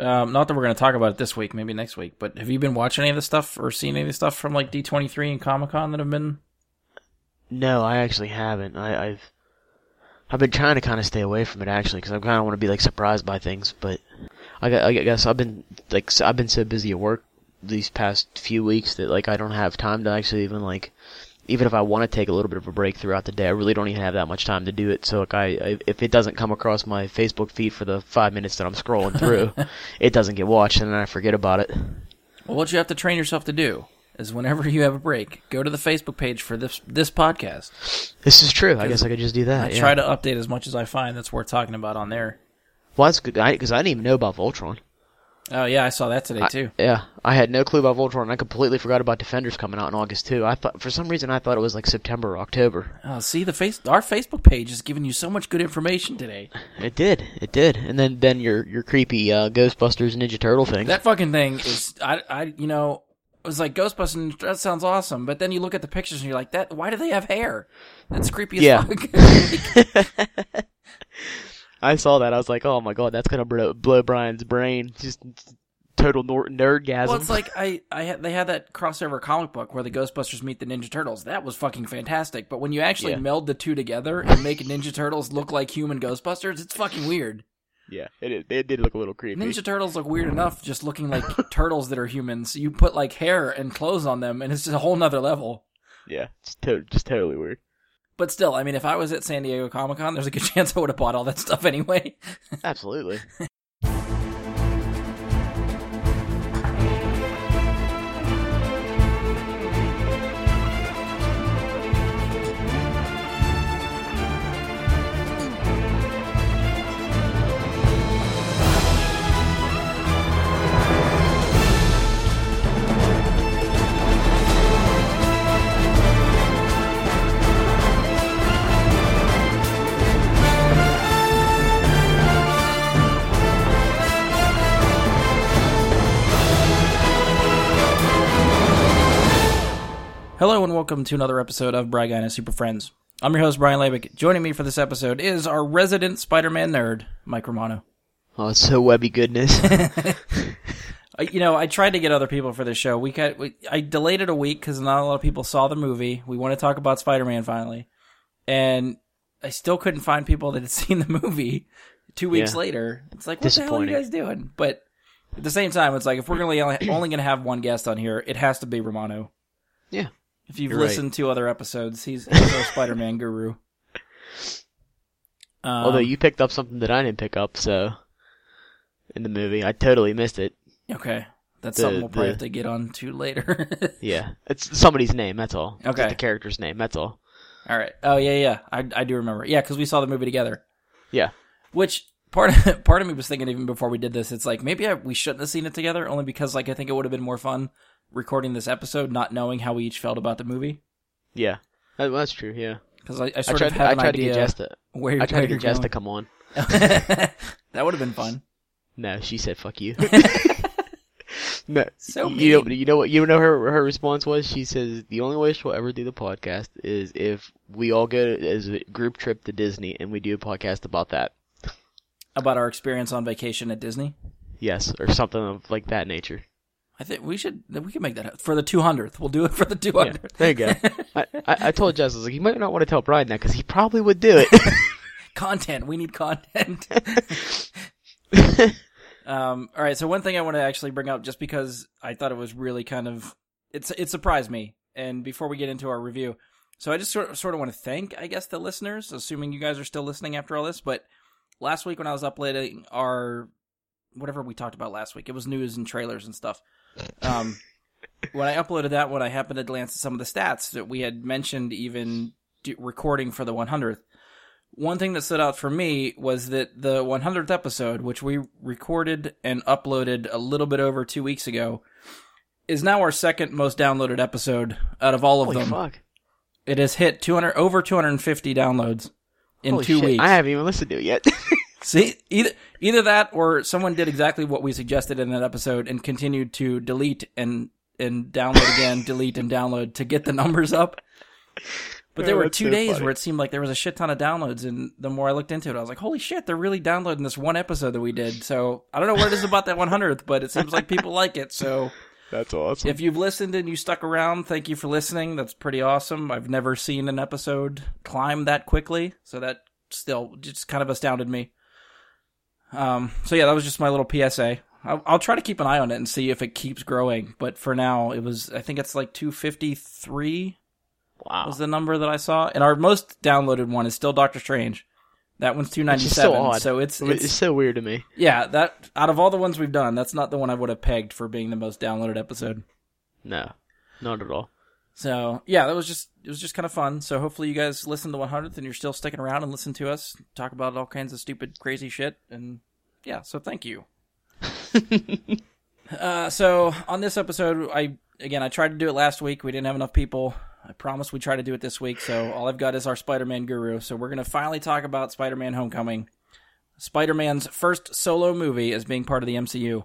Um, not that we're going to talk about it this week, maybe next week. But have you been watching any of the stuff or seen any of the stuff from like D twenty three and Comic Con that have been? No, I actually haven't. I, I've I've been trying to kind of stay away from it actually because I kind of want to be like surprised by things. But I, I guess I've been like I've been so busy at work these past few weeks that like I don't have time to actually even like even if I want to take a little bit of a break throughout the day, I really don't even have that much time to do it. So like I, I if it doesn't come across my Facebook feed for the five minutes that I'm scrolling through, it doesn't get watched and then I forget about it. Well, what you have to train yourself to do is whenever you have a break, go to the Facebook page for this this podcast. This is true. I guess I could just do that. I yeah. try to update as much as I find that's worth talking about on there. Well, that's good because I, didn't even know about Voltron. Oh yeah, I saw that today too. Yeah, I had no clue about Voltron. I completely forgot about Defenders coming out in August too. I thought for some reason I thought it was like September or October. Oh, see the face our Facebook page is giving you so much good information today. It did, it did. And then then your your creepy uh, Ghostbusters Ninja Turtle thing. That fucking thing is I I you know it was like Ghostbusters. That sounds awesome, but then you look at the pictures and you're like, that. Why do they have hair? That's creepy as Yeah. fuck. I saw that. I was like, oh my god, that's gonna blow, blow Brian's brain. Just total nor- nerdgasm. well, it's like I I had, they had that crossover comic book where the Ghostbusters meet the Ninja Turtles. That was fucking fantastic. But when you actually Yeah. meld the two together and make Ninja Turtles look like human Ghostbusters, it's fucking weird. yeah, it is- it did look a little creepy. Ninja Turtles look weird enough just looking like turtles that are humans. You put like hair and clothes on them, and it's just a whole nother level. Yeah, just to- just totally weird. But still, I mean, if I was at San Diego Comic Con, there's a good chance I would have bought all that stuff anyway. Absolutely. Hello and welcome to another episode of Bry Guy and Super Friends. I'm your host Brian Labick. Joining me for this episode is our resident Spider-Man nerd, Mike Romano. Oh, it's so webby goodness. You know, I tried to get other people for this show. We got, we, I delayed it a week because not a lot of people saw the movie. We want to talk about Spider-Man finally, and I still couldn't find people that had seen the movie. Two weeks Yeah. later, it's like, what the hell are you guys doing? But at the same time, it's like if we're only only going to have one guest on here, it has to be Romano. yeah. If you've You're right. listened to other episodes, he's, he's our Spider-Man guru. Um, Although you picked up something that I didn't pick up, so in the movie, I totally missed it. okay, that's the- something we'll probably the- have to get on to later. Yeah, it's somebody's name. That's all. It's Okay. the character's name. That's all. All right. Oh yeah, yeah. I I do remember. Yeah, because we saw the movie together. Yeah. Which part of, part of me was thinking even before we did this, it's like maybe I, we shouldn't have seen it together, only because like I think it would have been more fun recording this episode, not knowing how we each felt about the movie. Yeah, that, that's true. Yeah, Because I, I I sort tried. of I an tried to idea get where, I where tried to get Jess to come on. that would have been fun. No, she said "fuck you." no, So you know, you know what? You know her her response was. She says the only way she'll ever do the podcast is if we all go as a group trip to Disney and we do a podcast about that. About our experience on vacation at Disney. Yes, or something of like that nature. I think we should we can make that for the 200th. We'll do it for the Yeah, 200th. there you go. I, I, I told Jess, I was like, you might not want to tell Brian that because he probably would do it. content. We need content. um, all right. So one thing I want to actually bring up, just because I thought it was really kind of it's it surprised me. And before we get into our review, so I just sort of, sort of want to thank, I guess, the listeners, assuming you guys are still listening after all this. But last week when I was uploading our whatever we talked about last week, it was news and trailers and stuff. Um, when I uploaded that one, I happened to glance at some of the stats that we had mentioned, even recording for the 100th one thing that stood out for me was that the 100th episode, which we recorded and uploaded a little bit over two weeks ago, is now our second most downloaded episode out of all of Holy them. fuck! It has hit 200 over 250 downloads in Holy two shit, weeks. I haven't even listened to it yet. See, either either that or someone did exactly what we suggested in that episode and continued to delete and and download again, delete and download to get the numbers up. But there oh, were two so days funny. where it seemed like there was a shit ton of downloads, and the more I looked into it, I was like, "Holy shit, they're really downloading this one episode that we did." So I don't know what it is about that 100th, but it seems like people like it. So That's awesome. if you've listened and you stuck around, thank you for listening. That's pretty awesome. I've never seen an episode climb that quickly, so that still just kind of astounded me. Um, so yeah, that was just my little PSA. I'll, I'll try to keep an eye on it and see if it keeps growing. But for now, it was I think it's like 253 wow. was the number that I saw, and our most downloaded one is still Doctor Strange. That one's 297. So So it's It's, it's so weird to me. yeah. That out of all the ones we've done, that's not the one I would have pegged for being the most downloaded episode. No, not at all. So yeah, that was just it was just kind of fun. So hopefully you guys listen to 100th and you're still sticking around and listen to us talk about all kinds of stupid, crazy shit. And yeah, so thank you. uh, so on this episode, I again I tried to do it last week. We didn't have enough people. I promise we try to do it this week. So all I've got is our Spider-Man guru. So we're gonna finally talk about Spider-Man: Homecoming. Spider-Man's first solo movie as being part of the MCU.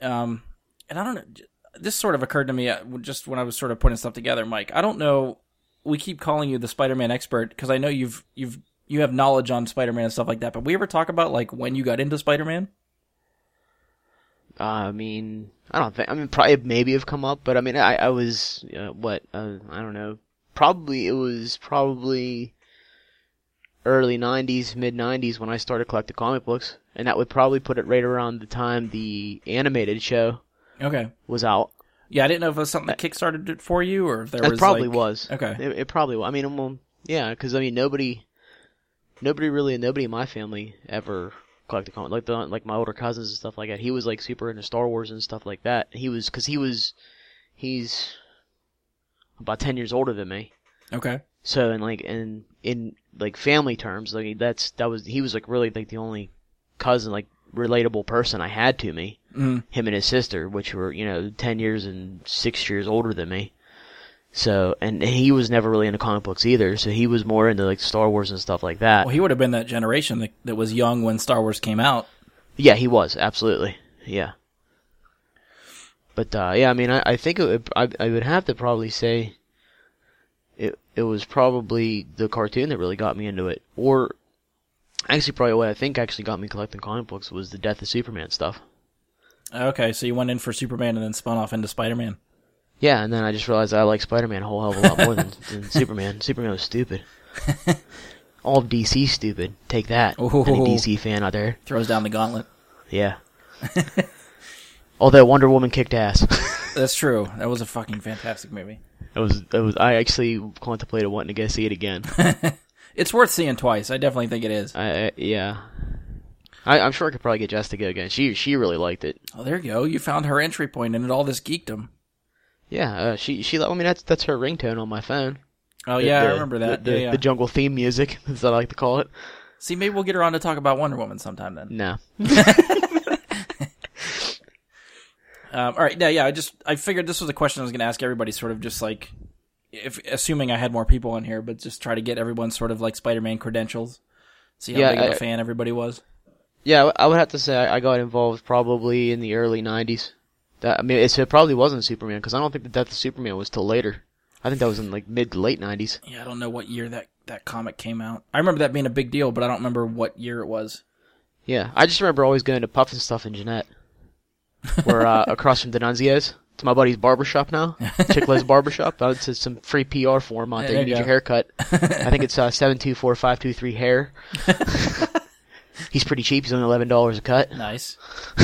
Um, and I don't know. This sort of occurred to me uh, just when I was sort of putting stuff together, Mike. I don't know. We keep calling you the Spider-Man expert because I know you've you've you have knowledge on Spider-Man and stuff like that. But we ever talk about like when you got into Spider-Man? Uh, I mean, I don't think. I mean, probably maybe have come up, but I mean, I I was uh, what uh, I don't know. Probably it was probably early '90s, mid '90s when I started collecting comic books, and that would probably put it right around the time the animated show Okay. was out. Yeah, I didn't know if it was something that uh, kickstarted it for you or if there was It was probably like- was. Okay. It, it probably. was. I mean, well, yeah, because I mean, nobody, nobody really, nobody in my family ever collected comics. Like the like my older cousins and stuff like that. He was like super into Star Wars and stuff like that. He was because he was, he's about ten years older than me. Okay. So in like in in like family terms, like that's that was he was like really like the only cousin like relatable person I had to me. Mm. Him and his sister, which were you know ten years and six years older than me. So and he was never really into comic books either. So he was more into like Star Wars and stuff like that. Well, he would have been that generation that, that was young when Star Wars came out. Yeah, he was absolutely. Yeah. But uh, yeah, I mean, I, I think it I I would have to probably say it it was probably the cartoon that really got me into it, or actually probably what I think actually got me collecting comic books was the Death of Superman stuff. Okay, so you went in for Superman and then spun off into Spider-Man. Yeah, and then I just realized I like Spider-Man a whole hell of a lot more than, than Superman. Superman was stupid. All of DC stupid. Take that, Ooh. any DC fan out there. Throws down the gauntlet. Yeah. Although Wonder Woman kicked ass. That's true. That was a fucking fantastic movie. It was. It was. I actually contemplated wanting to go see it again. It's worth seeing twice. I definitely think it is. I, I yeah. I, I'm sure I could probably get Jess to go again. She she really liked it. Oh, there you go. You found her entry point into all this geekdom. Yeah. Uh, she she. I mean that's that's her ringtone on my phone. Oh The- yeah, I remember that. The, the, yeah, the jungle theme music, as I like to call it. See, maybe we'll get her on to talk about Wonder Woman sometime then. No. Um, all right, yeah, yeah. I just I figured this was a question I was going to ask everybody, sort of just like, if assuming I had more people on here, but just try to get everyone sort of like Spider-Man credentials. See how Yeah, big of a fan everybody was. Yeah, I would have to say I, got involved probably in the early '90s. That I mean, it probably wasn't Superman because I don't think the Death of Superman was till later. I think that was in like mid to late '90s. Yeah, I don't know what year that that comic came out. I remember that being a big deal, but I don't remember what year it was. Yeah, I just remember always going to Puff and Stuff in Jeannette. We're uh, across from Denunzio's. It's my buddy's barbershop now. Chickless Barbershop. I to some free PR for him out There there. you You need go. your haircut. I think it's uh, 724523 hair. He's pretty cheap. He's only $11 a cut. Nice.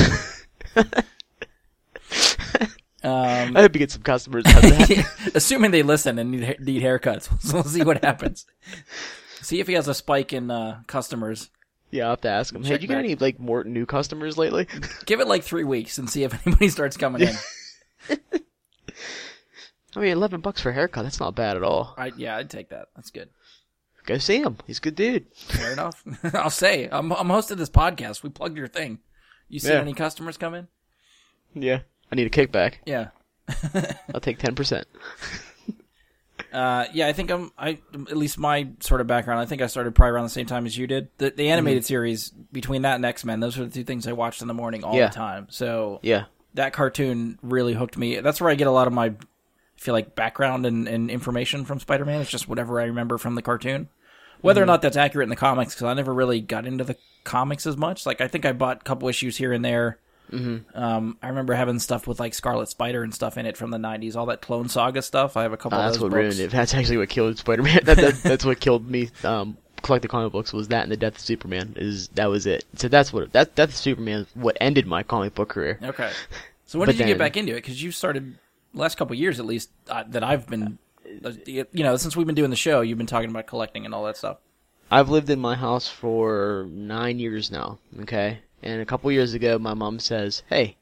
um, I hope you get some customers out of that. assuming they listen and need, need haircuts, we'll see what happens. See if he has a spike in uh, customers. yeah, I'll have to ask him. Hey, Check did you get any like more new customers lately? Give it like three weeks and see if anybody starts coming in. I mean, 11 bucks for a haircut. That's not bad at all. I, yeah, I'd take that. That's good. Go see him. He's a good dude. Fair enough. I'll say I'm I'm hosting this podcast. We plugged your thing. You see Yeah. any customers come in? Yeah. I need a kickback. Yeah. I'll take 10%. Uh, yeah, I think I'm. I at least my sort of background. I think I started probably around the same time as you did. The, the animated series between that and X Men. Those are the two things I watched in the morning all Yeah. the time. So Yeah. that cartoon really hooked me. That's where I get a lot of my I feel like background and, and information from Spider-Man. It's just whatever I remember from the cartoon. Whether or not that's accurate in the comics, because I never really got into the comics as much. Like I think I bought a couple issues here and there. Mm-hmm. Um, I remember having stuff with like Scarlet Spider and stuff in it from the '90s. All that Clone Saga stuff. I have a couple. Uh, of that's what books. ruined it. That's actually what killed Spider-Man. that, that, that's what killed me. Um, collecting comic books was that and the death of Superman. Is that was it? So that's what that death of Superman is what ended my comic book career. Okay. So when But did you then- get back into it? Because you started last couple years at least uh, that I've been, uh, you know, since we've been doing the show, you've been talking about collecting and all that stuff. I've lived in my house for nine years now. Okay, and a couple years ago, my mom says, "Hey,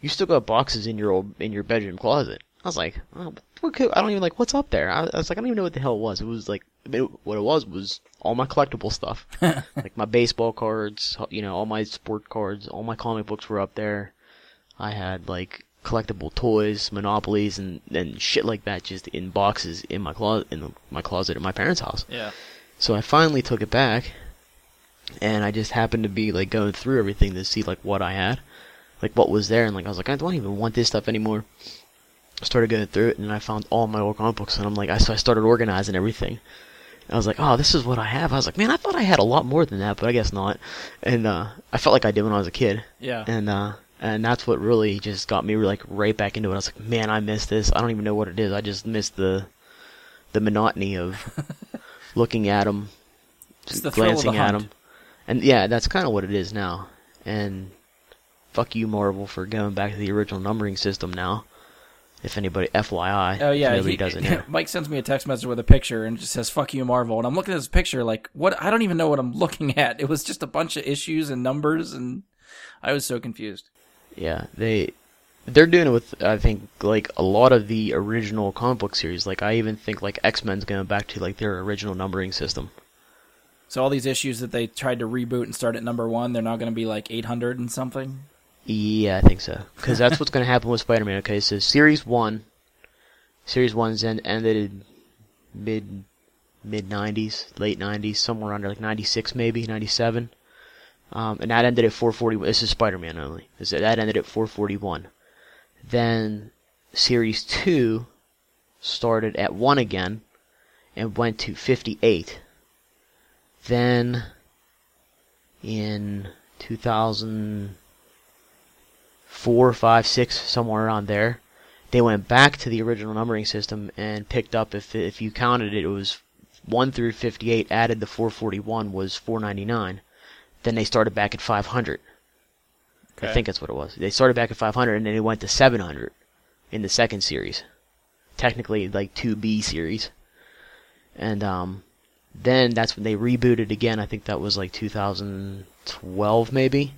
you still got boxes in your old in your bedroom closet." I was like, oh, what could, I don't even like what's up there. I, I was like, I don't even know what the hell it was. It was like it, what it was was all my collectible stuff, like my baseball cards, you know, all my sport cards, all my comic books were up there. I had like collectible toys, monopolies, and and shit like that, just in boxes in my closet in the, my closet at my parents' house. Yeah. So I finally took it back, and I just happened to be like going through everything to see like what I had, like what was there, and like I was like I don't even want this stuff anymore. I started going through it, and I found all my old comic books, and I'm like I so I started organizing everything. I was like, oh, this is what I have. I was like, man, I thought I had a lot more than that, but I guess not. And uh, I felt like I did when I was a kid, Yeah. and uh, and that's what really just got me like right back into it. I was like, man, I miss this. I don't even know what it is. I just miss the the monotony of looking at them, the glancing the at them, and yeah, that's kind of what it is now. And fuck you, Marvel, for going back to the original numbering system now. If anybody, FYI, Oh yeah, nobody he- doesn't know. Mike sends me a text message with a picture and it just says "fuck you, Marvel," and I'm looking at this picture like, what? I don't even know what I'm looking at. It was just a bunch of issues and numbers, and I was so confused. Yeah, they they're doing it with I think like a lot of the original comic book series. Like I even think like X Men's going back to like their original numbering system. So all these issues that they tried to reboot and start at number one, they're now going to be like 800 and something. Yeah, I think so. Because that's what's going to happen with Spider-Man. Okay, so Series One, Series One's end, ended mid mid '90s, late '90s, somewhere under like '96 maybe '97, um, and that ended at 441. This is Spider-Man only. That ended at 441. Then Series Two started at one again, and went to 58. Then in 2004, 5, 6, somewhere around there. They went back to the original numbering system and picked up if if you counted it, it was one through fifty-eight. Added the four forty-one was four ninety-nine. Then they started back at five hundred. I think that's what it was. They started back at five hundred and then they went to seven hundred in the second series. Technically, like two B series. And um, then that's when they rebooted again. I think that was like 2012 maybe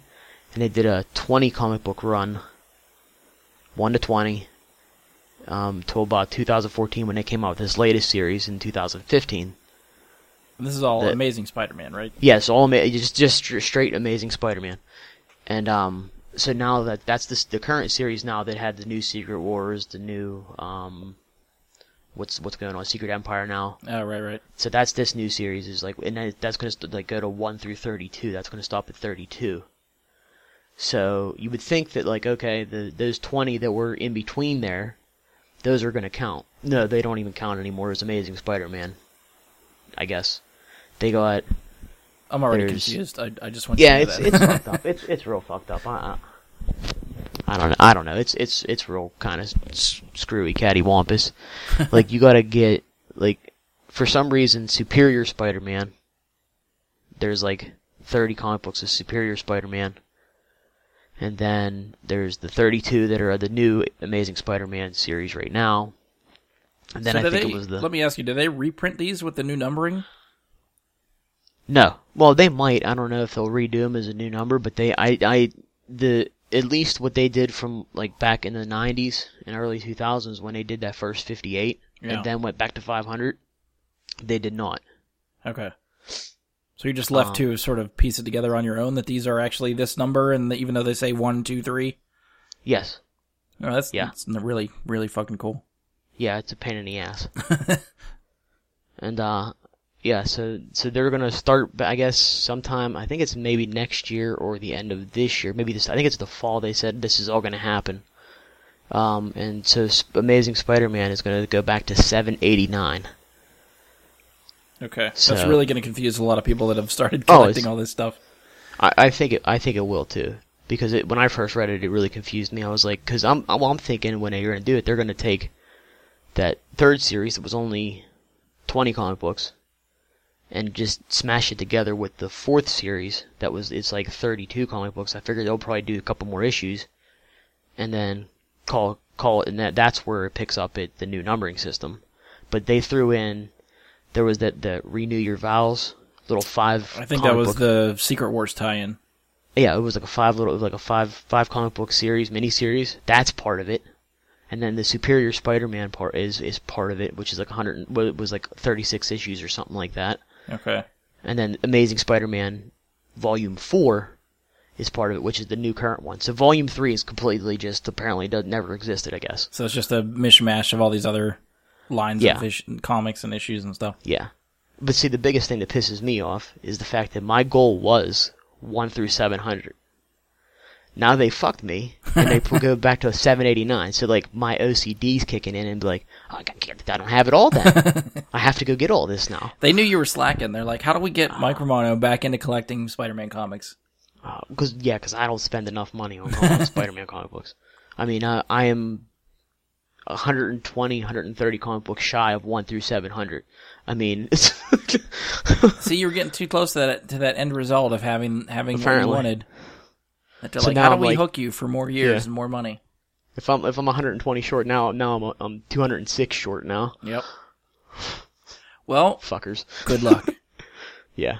and they did a 20 comic book run, 1 to 20, um, till about 2014 when they came out with this latest series in 2015. And this is all The- Amazing Spider-Man, right? Yes, all ama- just just straight Amazing Spider-Man, and um, so now that that's the the current series now that had the new Secret Wars, the new um, what's what's going on Secret Empire now. Oh, right, right. So that's this new series is like, and then that's going to like go to one through thirty-two. That's going to stop at thirty-two. So you would think that like, okay, the those twenty that were in between there, those are going to count. No, they don't even count anymore as Amazing Spider-Man. I guess they got I'm already There's- confused. I, I just want yeah, to it's know it's that. fucked up. It's it's real fucked up. I, I, I don't know. I don't know. It's it's it's real kind of s- screwy, cattywampus. like you got to get like for some reason Superior Spider-Man. There's like 30 comic books of Superior Spider-Man. And then there's the 32 that are the new Amazing Spider-Man series right now. And then So I think they, it was the Let me ask you: Do they reprint these with the new numbering? No. Well, they might. I don't know if they'll redo them as a new number, but they, I, I, the at least what they did from like back in the '90s and early 2000s when they did that first 58 Yeah. and then went back to 500, they did not. Okay. So you're just left Um, to sort of piece it together on your own that these are actually this number, and that even though they say one, two, three, Yes. oh, that's Yeah. that's really really fucking cool. Yeah, it's a pain in the ass. and uh, yeah, so so they're gonna start. I guess sometime. I think it's maybe next year or the end of this year. Maybe this. I think it's the fall. They said this is all gonna happen. Um, and so Amazing Spider-Man is going to go back to 789. Okay, So- that's really going to confuse a lot of people that have started Oh, collecting it's- all this stuff. I, I think it. I think it will too. Because it, when I first read it, it really confused me. I was like, because I'm, well, I'm thinking when they're going to do it, they're going to take that third series that was only 20 comic books, and just smash it together with the fourth series that was it's like 32 comic books. I figured they'll probably do a couple more issues, and then call call it, and that that's where it picks up at the new numbering system. But they threw in there was that the renew your vows little five. I think that was book- the Secret Wars tie-in. yeah, it was like a five little, like a five five comic book series, mini series. That's part of it, and then the Superior Spider-Man part is is part of it, which is like hundred. Well, it was like thirty six issues or something like that. Okay, And then Amazing Spider-Man Volume Four is part of it, which is the new current one. So Volume Three is completely just apparently does never existed, I guess. so it's just a mishmash of all these other lines Yeah. of ish- comics and issues and stuff. Yeah, but see, the biggest thing that pisses me off is the fact that my goal was one through seven hundred. Now they fucked me, and they go back to a seven eighty nine. So like my OCD's kicking in, and be like, oh, I, can't, I don't have it all. Then I have to go get all this now. They knew you were slacking. They're like, how do we get Ah. Mike Romano back into collecting Spider-Man comics? Because yeah, because I don't spend enough money on comic- Spider-Man comic books. I mean, uh, I am 120, 130 comic books shy of one through 700. I mean, it's See, you were getting too close to that to that end result of having having what you wanted. So like, now how do I'm we like- hook you for more years Yeah. and more money? if I'm if I'm 120 short now, now I'm I'm 206 short now. Yep. Well, Fuckers. good luck. Yeah.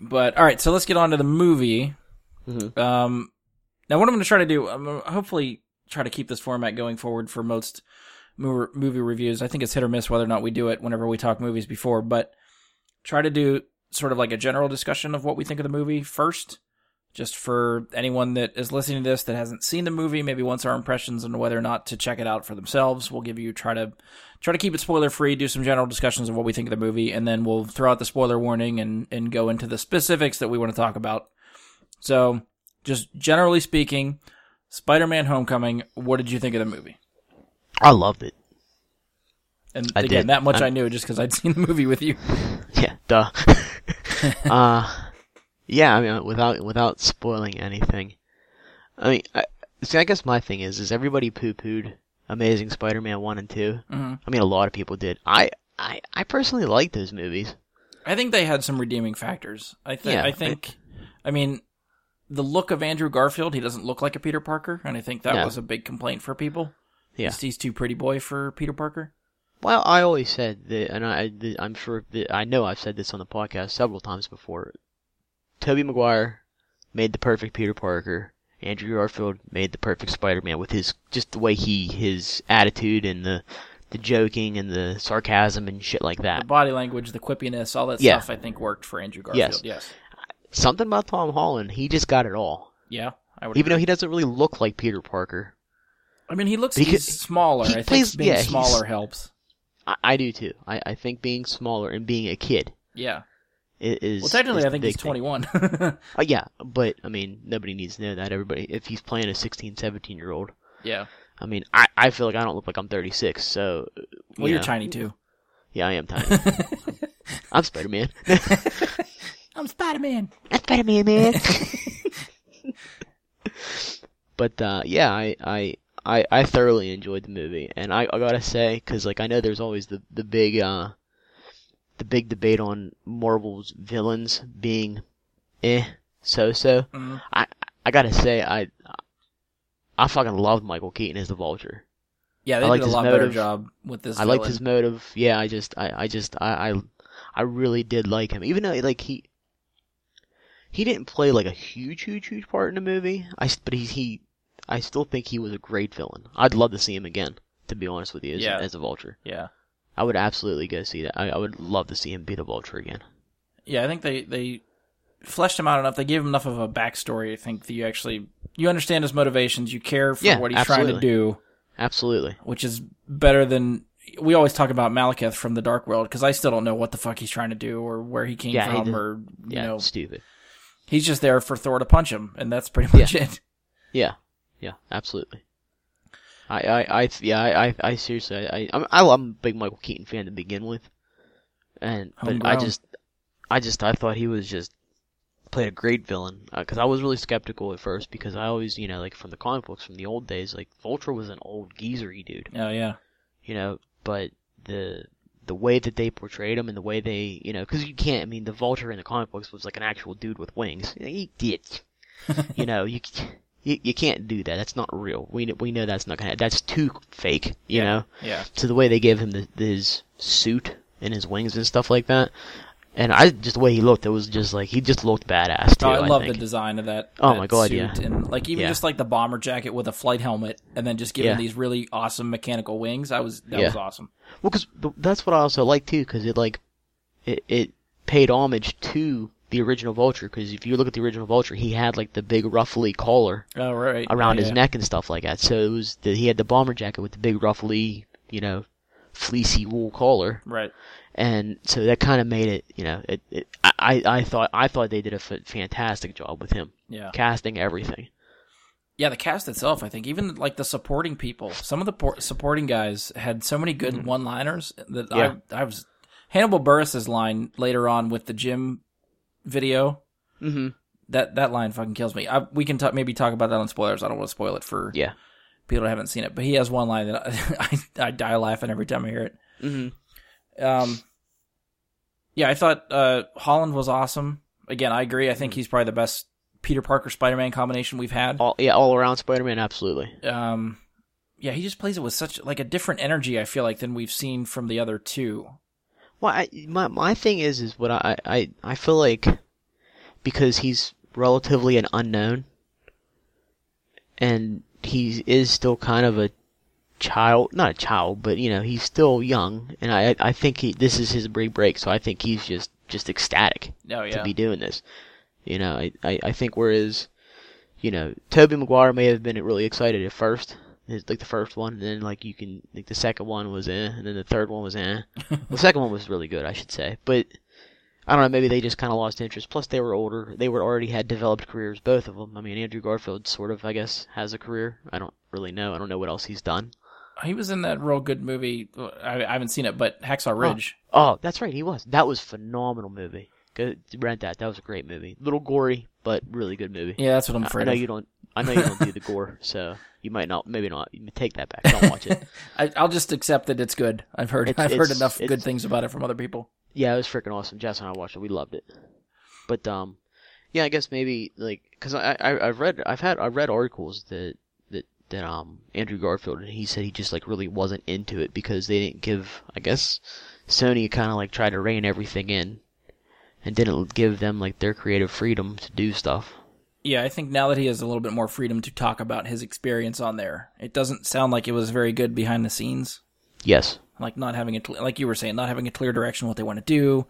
But all right, so let's get on to the movie. Mhm. Um, now, what I'm going to try to do, I'm gonna hopefully try to keep this format going forward for most movie reviews. I think it's hit or miss whether or not we do it whenever we talk movies before, but try to do sort of like a general discussion of what we think of the movie first. Just for anyone that is listening to this that hasn't seen the movie, maybe wants our impressions on whether or not to check it out for themselves. We'll give you try to try to keep it spoiler free, do some general discussions of what we think of the movie, and then we'll throw out the spoiler warning and, and go into the specifics that we want to talk about. So, just generally speaking, Spider Man Homecoming, what did you think of the movie? I loved it. And I again, did. that much I'm- I knew just because I'd seen the movie with you. Yeah, duh. uh, yeah, I mean, without without spoiling anything. I mean, I, see, I guess my thing is, is everybody poo-pooed Amazing Spider-Man one and 2 Mhm. I mean, a lot of people did. I, I, I personally like those movies. I think they had some redeeming factors. I think. Yeah, I think. I mean, the look of Andrew Garfield, he doesn't look like a Peter Parker, and I think that No. was a big complaint for people. Yeah. He's, he's too pretty boy for Peter Parker. Well, I always said that, and I, I'm sure that I know I've said this on the podcast several times before. Tobey Maguire made the perfect Peter Parker. Andrew Garfield made the perfect Spider-Man with his just the way he his attitude and the the joking and the sarcasm and shit like that. The body language, the quippiness, all that Yeah. stuff, I think worked for Andrew Garfield. Yes. Yes. Something about Tom Holland, he just got it all. Yeah. I would Even though he doesn't really look like Peter Parker. I mean, he looks He he's could- smaller. he I think plays- being yeah, smaller helps. I, I do too. I, I think being smaller and being a kid Yeah. I- is. Well, technically, is I think he's 21. Uh, yeah, but I mean, nobody needs to know that. Everybody, if he's playing a 16, 17 year old, yeah. I mean, I, I feel like I don't look like I'm 36. So, Well, you you're tiny too. Yeah, I am tiny. I'm Spider Man. I'm Spider Man. I'm Spider Man, man. but uh, yeah, I, I I I thoroughly enjoyed the movie, and I, I gotta say, because like I know there's always the the big uh the big debate on Marvel's villains being eh so so. Mhm. I I gotta say I I fucking loved Michael Keaton as the Vulture. Yeah, they I liked did a lot better job with this. I liked villain. his motive. Yeah, I just I I just I I, I really did like him, even though like he. He didn't play like a huge, huge, huge part in the movie. I, but he, he, I still think he was a great villain. I'd love to see him again. To be honest with you, as, Yeah. as a vulture, Yeah. I would absolutely go see that. I, I would love to see him be the vulture again. Yeah, I think they they fleshed him out enough. They gave him enough of a backstory. I think that you actually you understand his motivations. You care for Yeah, what he's trying to do, Absolutely. which is better than we always talk about Malekith from the Dark World because I still don't know what the fuck he's trying to do or where he came Yeah, from did- or you Yeah, know stupid. he's just there for Thor to punch him and that's pretty much it. Yeah. yeah, absolutely. I, I, I yeah, I, I, I seriously, I, I'm, I'm a big Michael Keaton fan to begin with, and but I just, I just, I thought he was just played a great villain uh, because I was really skeptical at first because I always, you know, like from the comic books from the old days, like Vulture was an old geezery dude, Oh yeah. you know, but the the way that they portrayed him and the way they, you know, because you can't, I mean, the Vulture in the comic books was like an actual dude with wings. He did, you know, you. You, you can't do that. That's not real. We we know that's not gonna. That's too fake. You Yeah. know. Yeah. So the way they gave him the, his suit and his wings and stuff like that, and I just the way he looked, it was just like he just looked badass too. Oh, I love think. the design of that. Oh that my God, yeah. and like even Yeah. just like the bomber jacket with a flight helmet, and then just giving Yeah. these really awesome mechanical wings. I was that was awesome. Well, because that's what I also like too, because it like it it paid homage to the original Vulture. Because if you look at the original Vulture, he had like the big ruffly collar Oh right, around Yeah, his neck and stuff like that. So it was the, he had the bomber jacket with the big ruffly, you know, fleecy wool collar. Right. and so that kind of made it you know it, it I, I thought I thought they did a f- fantastic job with him Yeah. casting everything Yeah, the cast itself, I think, even like the supporting people, some of the por- supporting guys had so many good one-liners that Mm-hmm. Yeah. I, I was Hannibal Buress's line later on with the gym video. mm-hmm That that line fucking kills me. I, we can talk, maybe talk about that on spoilers. I don't want to spoil it for yeah people that haven't seen it, but he has one line that I, I, I die laughing every time I hear it. mm-hmm Um, yeah, I thought uh, Holland was awesome. Again, I agree. I Mm-hmm. think he's probably the best Peter Parker Spider Man combination we've had. all yeah all around Spider-Man absolutely um yeah he just plays it with such like a different energy i feel like than we've seen from the other two well I, my my thing is is what I I I feel like because he's relatively an unknown and he is still kind of a child not a child but you know he's still young and I I think he this is his big break so I think he's just just ecstatic oh to be doing this. You know, I, I, I think whereas, you know, Tobey Maguire may have been really excited at first, his, like the first one, and then like you can like the second one was eh, and then the third one was eh. the second one was really good, I should say, but I don't know, maybe they just kind of lost interest. Plus, they were older; they were already had developed careers, both of them. I mean, Andrew Garfield sort of, I guess, has a career. I don't really know. I don't know what else he's done. he was in that real good movie i, I haven't seen it but hacksaw ridge Oh, that's right, he was. That was a phenomenal movie. Go rent that. That was a great movie. Little gory, but really good movie. yeah that's what i'm I- afraid I know of you don't. I know you don't do the gore, so you might not. Maybe not. You take that back. Don't watch it. I, i'll just accept that it's good i've heard It's- i've heard enough good things about it from other people Yeah, it was freaking awesome. Jess and I watched it. We loved it. But um, yeah, I guess maybe like because I, I I've read I've had I've read articles that that that um Andrew Garfield and he said he just like really wasn't into it because they didn't give I guess Sony kind of like tried to rein everything in and didn't give them like their creative freedom to do stuff. Yeah i think now that he has a little bit more freedom to talk about his experience on there it doesn't sound like it was very good behind the scenes. Yes. like not having a like you were saying not having a clear direction what they want to do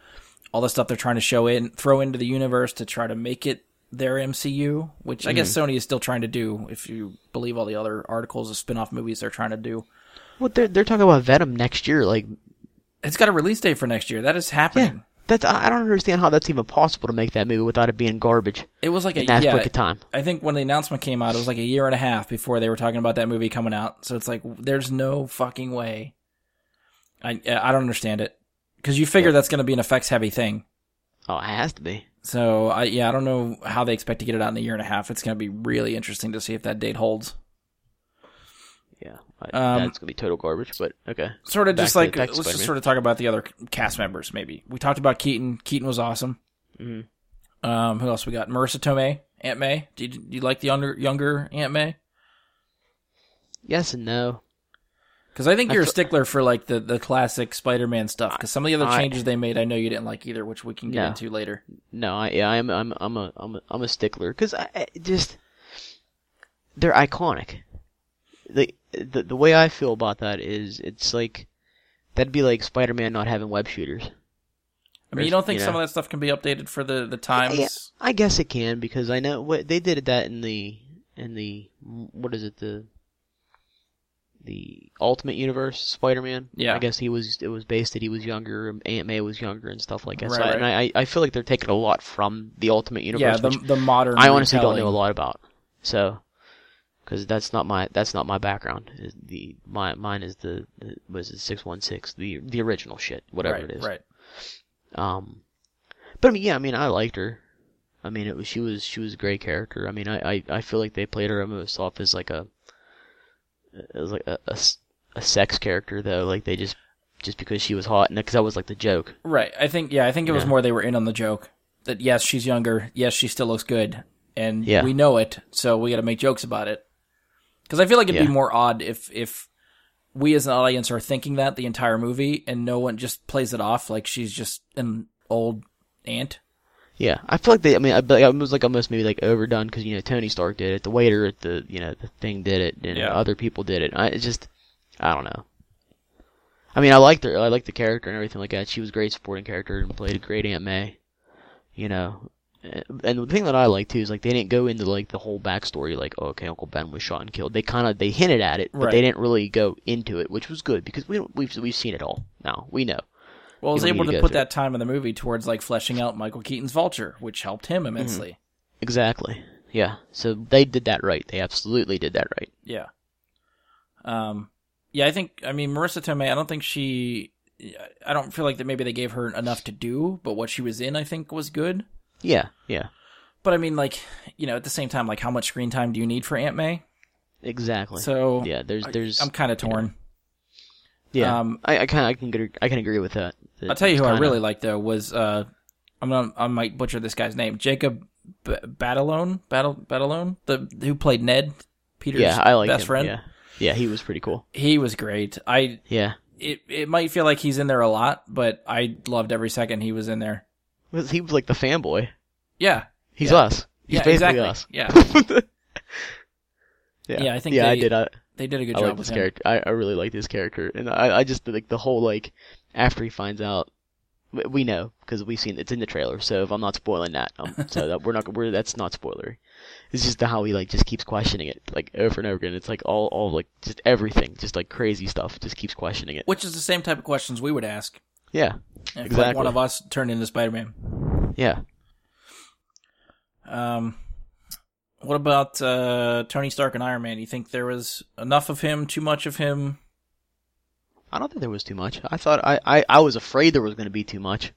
all the stuff they're trying to show in throw into the universe to try to make it their MCU which I guess mm-hmm. Sony is still trying to do if you believe all the other articles of spin-off movies they're trying to do. Well, they're they're talking about Venom next year. Like it's got a release date for next year. That is happening That's I I don't understand how that's even possible to make that movie without it being garbage it was like a that yeah quick a time. I think when the announcement came out it was like a year and a half before they were talking about that movie coming out so it's like there's no fucking way I I don't understand it because you figure that's going to be an effects heavy thing Oh, it has to be. So I yeah, I don't know how they expect to get it out in a year and a half. It's going to be really interesting to see if that date holds. Yeah, I, Um, that's gonna be total garbage. But okay, Sort of Back just like let's just Spider-Man. sort of talk about the other cast members. Maybe we talked about Keaton. Keaton was awesome. Mhm. Um, who else we got? Marisa Tomei, Aunt May. Do you, do you like the younger younger Aunt May? yes and no. Because I think I you're a stickler for like the the classic Spider-Man stuff. Because some of the other I- changes they made, I know you didn't like either, which we can get No. into later. No, I yeah, I'm I'm I'm a I'm a, I'm a stickler because I, I just they're iconic. The, the the way I feel about that is it's like that'd be like Spider-Man not having web shooters. I mean, you don't think You some know. of that stuff can be updated for the the times? Yeah, I guess it can because I know what they did that in the in the what is it the the Ultimate Universe Spider-Man. Yeah. I guess he was it was based that he was younger, Aunt May was younger and stuff like that. so, Right, and I I feel like they're taking a lot from the Ultimate Universe. yeah, the the modern. I honestly don't know a lot about. So because that's not my that's not my background. Is The my mine is the, the was it six one six the the original shit whatever right, it is. Right. Um, but I mean, yeah, I mean, I liked her. I mean, it was she was she was a great character. I mean, I I, I feel like they played her almost off as like a it was like a, a, a sex character though. Like they just just because she was hot, and because that was like the joke. Right. I think yeah, I think it was more they were in on the joke that yes, she's younger, yes, she still looks good, and Yeah. we know it, so we got to make jokes about it. Because I feel like it'd Yeah. be more odd if if we as an audience are thinking that the entire movie and no one just plays it off like she's just an old aunt. Yeah, I feel like they. I mean, I, but it was like almost maybe like overdone because you know Tony Stark did it, the waiter at the you know the thing did it, and Yeah. other people did it. I it's just, I don't know. I mean, I liked her. I liked the character and everything like that. She was a great supporting character and played a great Aunt May. You know, and and the thing that I like too is like they didn't go into like the whole backstory, like oh, okay, Uncle Ben was shot and killed. They kind of they hinted at it, but Right. they didn't really go into it, which was good because we don't, we've we've seen it all now. We know. Well, I was able to to put that time in the movie towards like fleshing out Michael Keaton's Vulture, which helped him immensely. Exactly. Yeah. So they did that right. They absolutely did that right. Yeah. Um, yeah, I think I mean Marisa Tomei. I don't think she. I don't feel like that. Maybe they gave her enough to do, but what she was in, I think, was good. Yeah. Yeah. But I mean, like, you know, at the same time, like, how much screen time do you need for Aunt May? Exactly. So yeah, there's there's I'm kind of torn. yeah. um, I I kind I can agree, I can agree with that. That I'll tell you who I kinda- really liked though was uh, I'm gonna I might butcher this guy's name, Jacob B- Batalone, Battle Batalone, the who played Ned, Peter's Yeah, I like best him. friend. Yeah. Yeah, he was pretty cool. He was great. I Yeah. it it might feel like he's in there a lot, but I loved every second he was in there. Was he was like the fanboy? Yeah, He's Yeah. us. He's yeah, basically exactly. us. Yeah, yeah. Yeah, I think Yeah, I they- did. I, they did a good I job like with him. character. I, I really like this character, and I I just like the whole like after he finds out. we- know because we've seen it's in the trailer. So if I'm not spoiling that, um, so that we're not we're that's not spoilery. It's just the how he like just keeps questioning it like over and over again. It's like all all like just everything, just like crazy stuff. Just keeps questioning it. Which is the same type of questions we would ask Yeah, like, Exactly. one of us turned into Spider-Man. yeah. Um, what about uh, Tony Stark and Iron Man? Do You think there was enough of him, too much of him? I don't think there was too much. I thought I I, I was afraid there was going to be too much.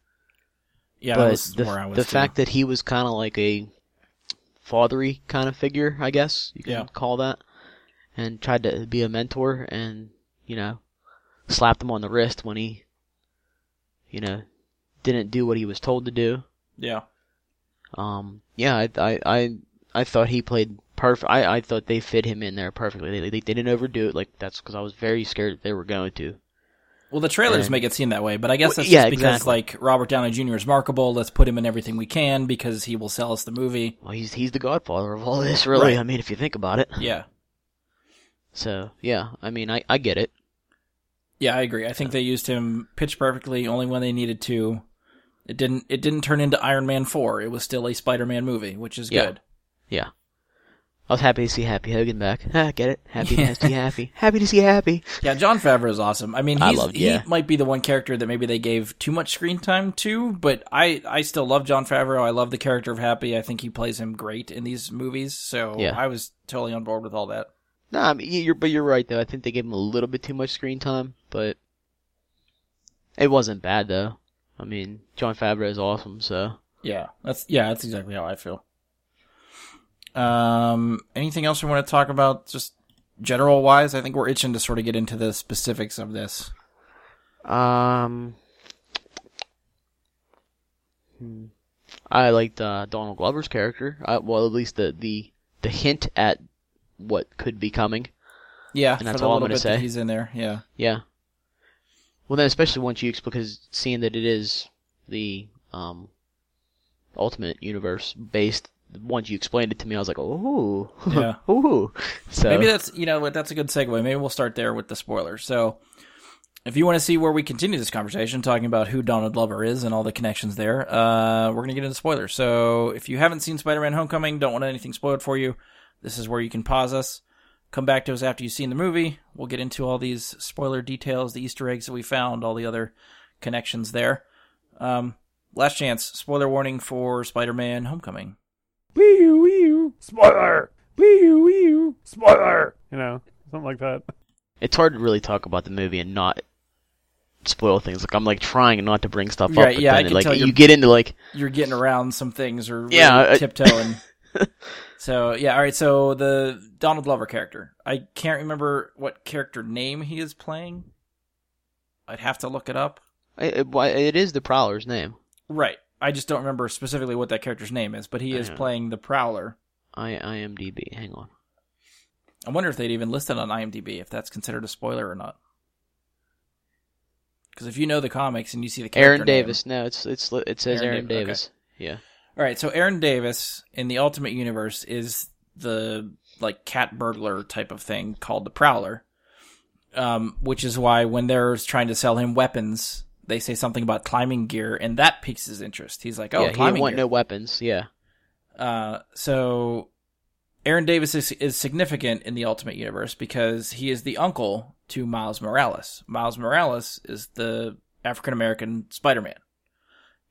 Yeah, that but was the, where I was. the fact that he was kind of like a fathery kind of figure, I guess you can Yeah. call that, and tried to be a mentor, and you know, slapped him on the wrist when he, you know, didn't do what he was told to do. yeah, Um, yeah, I I I, I thought he played perfect. I I thought they fit him in there perfectly. They they, they didn't overdo it. Like that's because I was very scared they were going to. well, the trailers And- make it seem that way, but I guess Well, that's yeah, just because exactly. like Robert Downey Jr. is markable. Let's put him in everything we can because he will sell us the movie. Well, he's he's the godfather of all this, really. Right. I mean, if you think about it. Yeah, So yeah, I mean, I I get it. Yeah, I agree. I think they used him pitch perfectly, only when they needed to. It didn't. It didn't turn into Iron Man four. It was still a Spider-Man movie, which is Yeah. good. Yeah. I was happy to see Happy Hogan back. Ah, get it? Happy Yeah. to see Happy. Happy to see Happy. Yeah, Jon Favreau is awesome. I mean, I love, yeah. he might be the one character that maybe they gave too much screen time to, but I, I still love Jon Favreau. I love the character of Happy. I think he plays him great in these movies. So Yeah. I was totally on board with all that. No, I mean, you're but you're right though. I think they gave him a little bit too much screen time, but it wasn't bad though. I mean, Jon Favreau is awesome, so Yeah, that's yeah, that's exactly how I feel. Um, anything else we want to talk about? Just general wise, I think we're itching to sort of get into the specifics of this. um, hmm. I liked uh, Donald Glover's character. I, well, at least the the the hint at what could be coming. Yeah, And that's all I'm gonna say. he's in there. Yeah, Yeah. Well, then, especially once you because seeing that it is the um Ultimate Universe based. Once you explained it to me, I was like, "Oh, Yeah. ooh." So Maybe that's you know that's a good segue. Maybe we'll start there with the spoilers. So, if you want to see where we continue this conversation, talking about who Donald Glover is and all the connections there, uh, we're gonna get into spoilers. So, if you haven't seen Spider-Man: Homecoming, don't want anything spoiled for you, this is where you can pause us. Come back to us after you've seen the movie. We'll get into all these spoiler details, the Easter eggs that we found, all the other connections there. Um, last chance. Spoiler warning for Spider-Man: Homecoming. Wee wee spoiler. Wee wee spoiler, you know, something like that. It's hard to really talk about the movie and not spoil things. Like I'm like trying not to bring stuff Right, up, but yeah, I can like tell you you're- get into like You're getting around some things or really Yeah, tiptoeing. so yeah, all right. So the Donald Glover character, I can't remember what character name he is playing. I'd have to look it up. it, it, it is the Prowler's name. Right. I just don't remember specifically what that character's name is, but he is playing the Prowler. I IMDb. Hang on. I wonder if they'd even list it on IMDb if that's considered a spoiler or not. Because if you know the comics and you see the character Aaron name- Davis. No, it's it's it says Aaron Aaron, Dav- okay. Davis. Yeah. All right, so Aaron Davis in the Ultimate Universe is the like cat burglar type of thing called the Prowler, um, which is why when they're trying to sell him weapons, they say something about climbing gear, and that piques his interest. He's like, "Oh, yeah, climbing didn't want gear." no weapons. Yeah. Uh, so Aaron Davis is, is significant in the Ultimate Universe because he is the uncle to Miles Morales. Miles Morales is the African American Spider Man.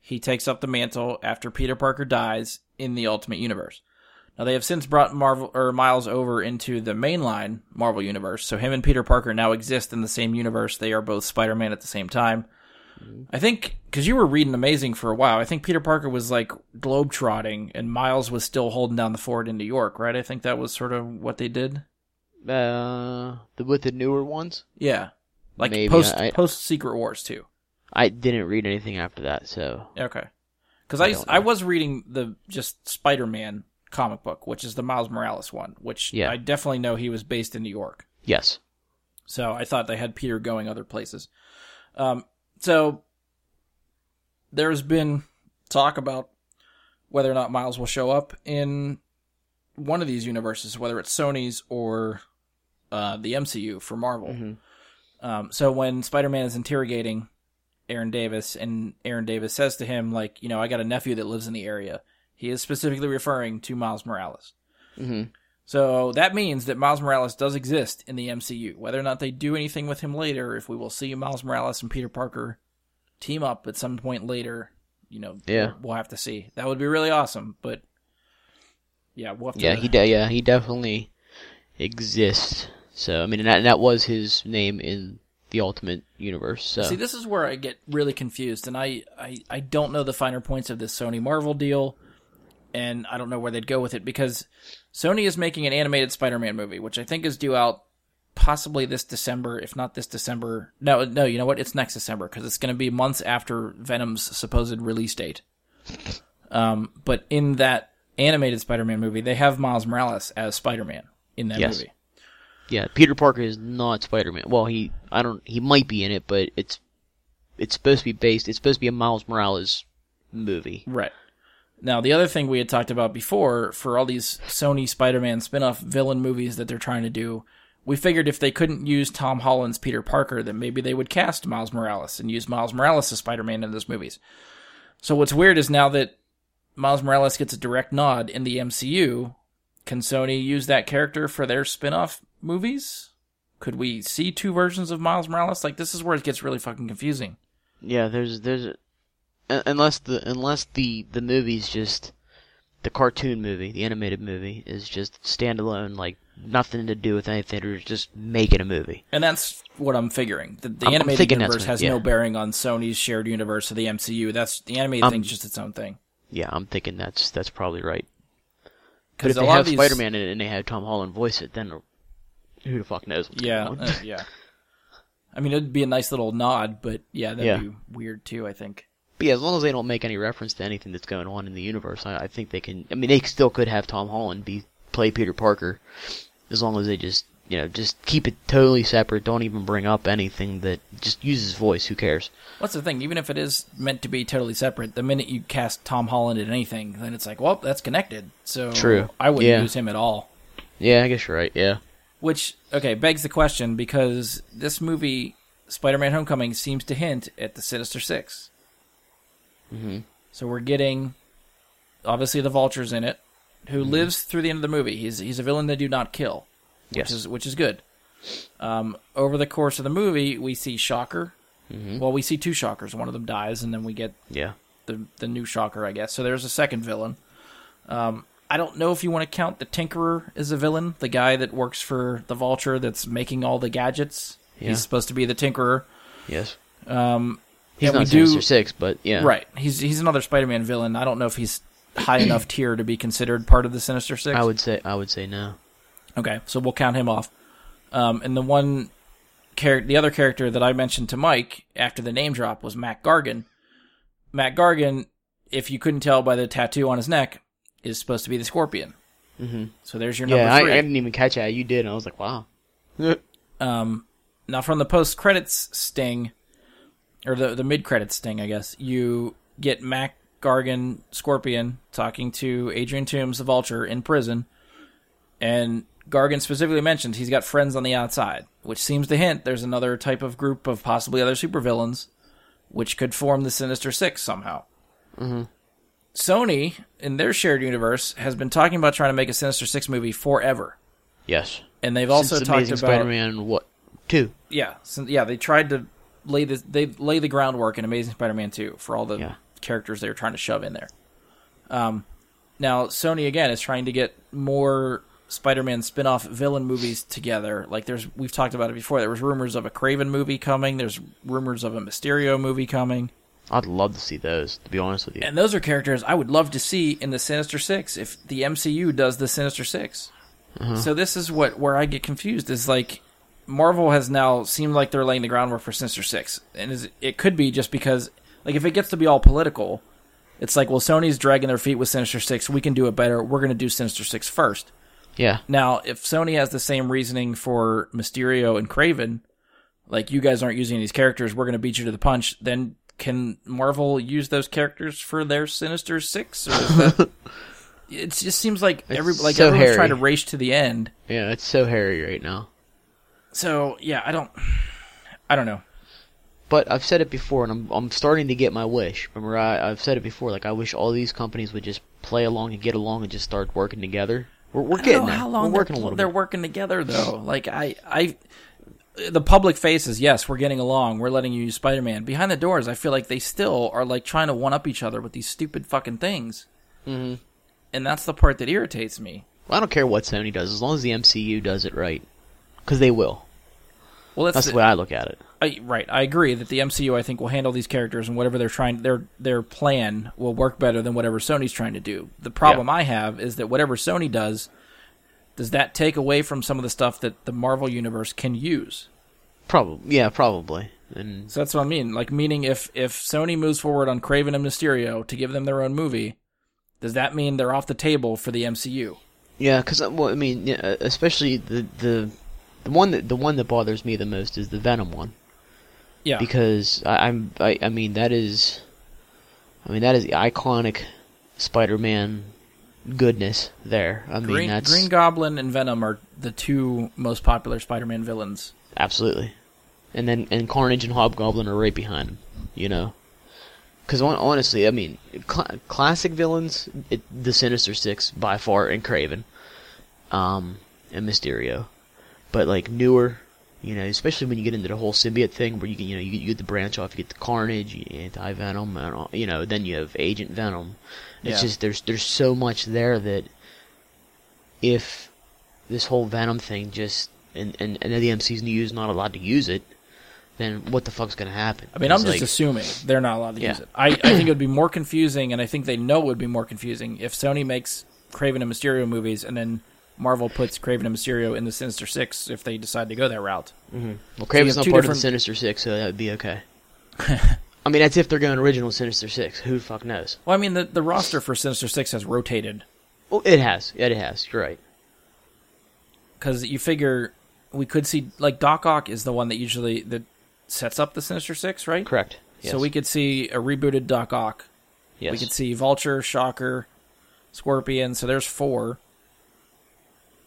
He takes up the mantle after Peter Parker dies in the Ultimate Universe. Now they have since brought Marvel or Miles over into the mainline Marvel universe, so him and Peter Parker now exist in the same universe. They are both Spider Man at the same time. I think because you were reading Amazing for a while, I think Peter Parker was like globetrotting, and Miles was still holding down the fort in New York, right? I think that was sort of what they did. Uh, the with the newer ones. Yeah, like Maybe, post I- post Secret Wars too. I didn't read anything after that, so Okay, because I I I was reading the just Spider Man comic book, which is the Miles Morales one, which Yeah. I definitely know he was based in New York. yes. So I thought they had Peter going other places. Um, so there's been talk about whether or not Miles will show up in one of these universes, whether it's Sony's or uh, the MCU for Marvel. Mhm. Um, so when Spider-Man is interrogating Aaron Davis, and Aaron Davis says to him, like, you know, I got a nephew that lives in the area. He is specifically referring to Miles Morales. hmm So that means that Miles Morales does exist in the MCU. Whether or not they do anything with him later, if we will see Miles Morales and Peter Parker team up at some point later, you know, Yeah. we'll, we'll have to see. That would be really awesome, but yeah, we'll have to. Yeah, he de- yeah he definitely exists. So I mean, and that, and that was his name in the Ultimate Universe. So See, this is where I get really confused, and I, I, I don't know the finer points of this Sony Marvel deal, and I don't know where they'd go with it because Sony is making an animated Spider-Man movie, which I think is due out possibly this December, if not this December. No, no, you know what? It's next December because it's going to be months after Venom's supposed release date. Um, but in that animated Spider-Man movie, they have Miles Morales as Spider-Man in that Yes. movie. Yeah, Peter Parker is not Spider Man. Well, he I don't he might be in it, but it's it's supposed to be based. It's supposed to be a Miles Morales movie. Right. Now, the other thing we had talked about before, for all these Sony Spider-Man spin-off villain movies that they're trying to do, we figured if they couldn't use Tom Holland's Peter Parker, then maybe they would cast Miles Morales and use Miles Morales as Spider-Man in those movies. So what's weird is now that Miles Morales gets a direct nod in the MCU, can Sony use that character for their spin-off movies? Could we see two versions of Miles Morales? Like this is where it gets really fucking confusing. Yeah, there's there's unless the unless the the movie's just the cartoon movie, the animated movie is just standalone, like nothing to do with anything. They're just making a movie. And that's what I'm figuring. The, the I'm- I'm animated universe what- has yeah. no bearing on Sony's shared universe of the MCU. That's the animated Um, thing's just its own thing. Yeah, I'm thinking that's that's probably right. But if they have these, Spider-Man in it and they have Tom Holland voice it, then who the fuck knows? What's yeah, uh, yeah. I mean, it'd be a nice little nod, but yeah, that'd Yeah. be weird too. I think. But yeah, as long as they don't make any reference to anything that's going on in the universe, I, I think they can. I mean, they still could have Tom Holland be play Peter Parker, as long as they just you know just keep it totally separate. Don't even bring up anything that just use his voice. Who cares? What's the thing? Even if it is meant to be totally separate, the minute you cast Tom Holland in anything, then it's like, well, that's connected. So True. I wouldn't Yeah. use him at all. Yeah, I guess you're right. Yeah. Which okay begs the question because this movie, Spider-Man: Homecoming, seems to hint at the Sinister 6 hmm So we're getting obviously the vultures in it, who Mm-hmm. lives through the end of the movie. He's he's a villain they do not kill, which Yes. is which is good. Um, over the course of the movie, we see Shocker. Mhm. Well, we see two Shockers. One of them dies, and then we get Yeah. the the new Shocker, I guess. So there's a second villain. Um, I don't know if you want to count the Tinkerer as a villain, the guy that works for the Vulture that's making all the gadgets. Yeah. He's supposed to be the Tinkerer. Yes. Um, He's not we do- Sinister Six, but yeah. Right. He's he's another Spider-Man villain. I don't know if he's high enough tier to be considered part of the Sinister Six. I would say I would say no. Okay, so we'll count him off. Um, and the one character, the other character that I mentioned to Mike after the name drop was Mac Gargan. Mac Gargan, if you couldn't tell by the tattoo on his neck, is supposed to be the Scorpion. Mm-hmm. So there's your number Yeah, I, I didn't even catch that. You did, and I was like, wow. Um, now from the post credits sting, or the the mid credits sting, I guess you get Mac Gargan Scorpion talking to Adrian Toomes, the Vulture, in prison, and Gargan specifically mentions he's got friends on the outside, which seems to hint there's another type of group of possibly other supervillains, which could form the Sinister Six somehow. Sony, in their shared universe, has been talking about trying to make a Sinister Six movie forever, Yes. and they've also Since talked Amazing about Spider-Man what two? yeah, so, yeah, they tried to lay the they lay the groundwork in Amazing Spider-Man 2 for all the Yeah. characters they were trying to shove in there. Um, now Sony again is trying to get more Spider-Man spin-off villain movies together. Like there's we've talked about it before. There was rumors of a Kraven movie coming. There's rumors of a Mysterio movie coming. I'd love to see those. To be honest with you. And those are characters I would love to see in the Sinister Six if the MCU does the Sinister 6 uh-huh. So this is what where I get confused is like Marvel has now seemed like they're laying the groundwork for Sinister Six, and is, it could be just because like if it gets to be all political, it's like well Sony's dragging their feet with Sinister Six, we can do it better. We're going to do Sinister Six first. yeah. Now, if Sony has the same reasoning for Mysterio and Kraven, like you guys aren't using these characters, we're going to beat you to the punch, then can Marvel use those characters for their Sinister Six? Or that, it just seems like every It's like so everyone's hairy. trying to race to the end. Yeah, it's so hairy right now. So yeah, I don't, I don't know. But I've said it before, and I'm I'm starting to get my wish. Remember, I, I've said it before. Like I wish all these companies would just play along and get along and just start working together. We're we're getting know there. how long we're working a they're, little they're bit. working together though. Like I, I, the public faces, yes, we're getting along. We're letting you use Spider Man. Behind the doors, I feel like they still are like trying to one up each other with these stupid fucking things. hmm And that's the part that irritates me. I don't care what Sony does, as long as the MCU does it right, because they will. Well, that's, That's the way I look at it. I, right. I agree that the MCU, I think, will handle these characters and whatever they're trying, their their plan will work better than whatever Sony's trying to do. The problem I have is that whatever Sony does, does that take away from some of the stuff that the Marvel universe can use? Probably, yeah, probably. And So that's what I mean. Like, meaning if if Sony moves forward on Kraven and Mysterio to give them their own movie, does that mean they're off the table for the MCU? yeah, because well, I mean, yeah, uh, especially the the the one that the one that bothers me the most is the Venom one. Yeah. because I, I'm I, I mean that is I mean that is the iconic Spider-Man goodness there. I mean Green, that's Green Goblin and Venom are the two most popular Spider-Man villains. absolutely, and then and Carnage and Hobgoblin are right behind him. You know, because honestly, I mean cl- classic villains, it, the Sinister Six by far, and Kraven, um, and Mysterio, but like newer. You know, especially when you get into the whole symbiote thing, where you can, you know, you, you get the branch off, you get the Carnage, you get Anti Venom, and all, you know, then you have Agent Venom. It's Yeah. just there's there's so much there that if this whole Venom thing just and and, and the MCU is not allowed to use it, then what the fuck's gonna happen? I mean, I'm It's just assuming they're not allowed to Yeah. use it. I, I think it would be more confusing, and I think they know it would be more confusing if Sony makes Kraven and Mysterio movies, and then Marvel puts Kraven and Mysterio in the Sinister Six if they decide to go that route. Mm-hmm. well, Kraven's have not two part different- of the Sinister Six, so that would be okay. I mean, that's if they're going original Sinister Six. Who the fuck knows? Well, I mean, the the roster for Sinister Six has rotated Well, it has. Yeah, It has. You're right. because you figure we could see like Doc Ock is the one that usually that sets up the Sinister Six, right? Correct. Yes. So we could see a rebooted Doc Ock. Yes. We could see Vulture, Shocker, Scorpion. So there's four.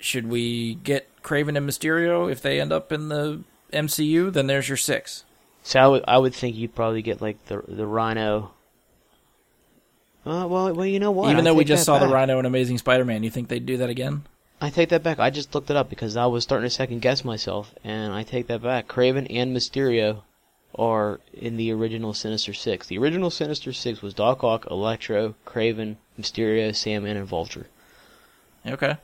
Should we get Kraven and Mysterio if they end up in the MCU? Then there's your six. So I would, I would think you'd probably get like the the Rhino. Uh, well, well, you know what? Even I though we just that saw the. Rhino in Amazing Spider-Man, you think they'd do that again? I take that back. I just looked it up because I was starting to second guess myself, and I take that back. Kraven and Mysterio are in the original Sinister Six. The original Sinister Six was Doc Ock, Electro, Kraven, Mysterio, Sandman, and Vulture. Okay.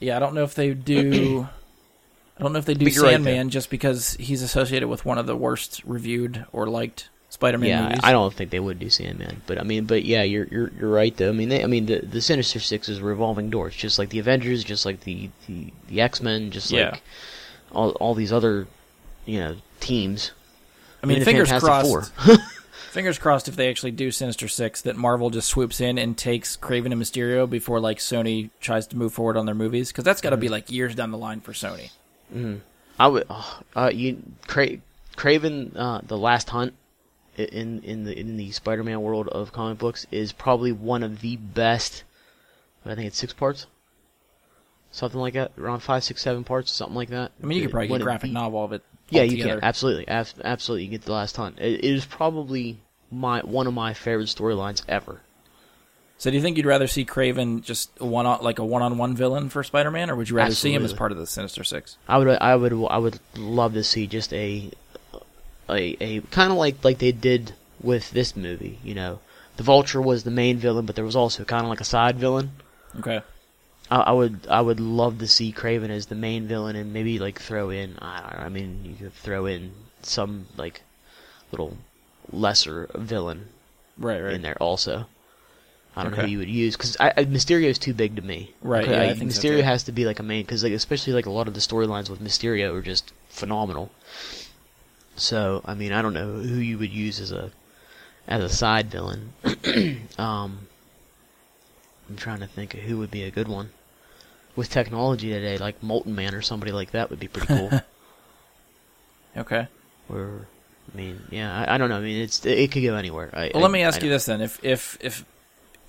Yeah, I don't know if they do. I don't know if they do you're right Sandman just because he's associated with one of the worst reviewed or liked Spider-Man yeah, movies. I don't think they would do Sandman, but I mean, but yeah, you're you're you're right though. I mean, they, I mean, the the Sinister Six is revolving doors, just like the Avengers, just like the the, the X Men, just Yeah. like all all these other you know teams. I mean, fingers crossed. Four. Fingers crossed if they actually do Sinister Six that Marvel just swoops in and takes Kraven and Mysterio before like Sony tries to move forward on their movies because that's got to be Mm-hmm. like years down the line for Sony. I would, oh, uh, you Cra- Kraven, uh, the Last Hunt in in the in the Spider-Man world of comic books is probably one of the best. I think it's six parts, something like that, around five, six, seven parts, something like that. I mean, you could probably One get a graphic novel of it. Yeah, you altogether. can absolutely, Ab- absolutely. You get the Last Hunt. It, it is probably my one of my favorite storylines ever. So, do you think you'd rather see Kraven just one on like a one-on-one villain for Spider-Man, or would you rather see him as part of the Sinister Six? I would, I would, I would love to see just a, a, a kind of like like they did with this movie. You know, the Vulture was the main villain, but there was also kind of like a side villain. Okay. I, I would, I would love to see Kraven as the main villain, and maybe like throw in. I, don't know, I mean, you could throw in some like little lesser villain Right. Right. in there also. I don't know who you would use because I, I, Mysterio is too big to me. Right, yeah, I I- think so, Mysterio too. has to be like a main because like especially like a lot of the storylines with Mysterio are just phenomenal. So I mean I don't know who you would use as a as a side villain. um, I'm trying to think of who would be a good one. With technology today, like Molten Man or somebody like that would be pretty cool. Okay. or, I mean, yeah, I, I don't know. I mean, it's it could go anywhere. I, Well, I- let me ask you this then: if if if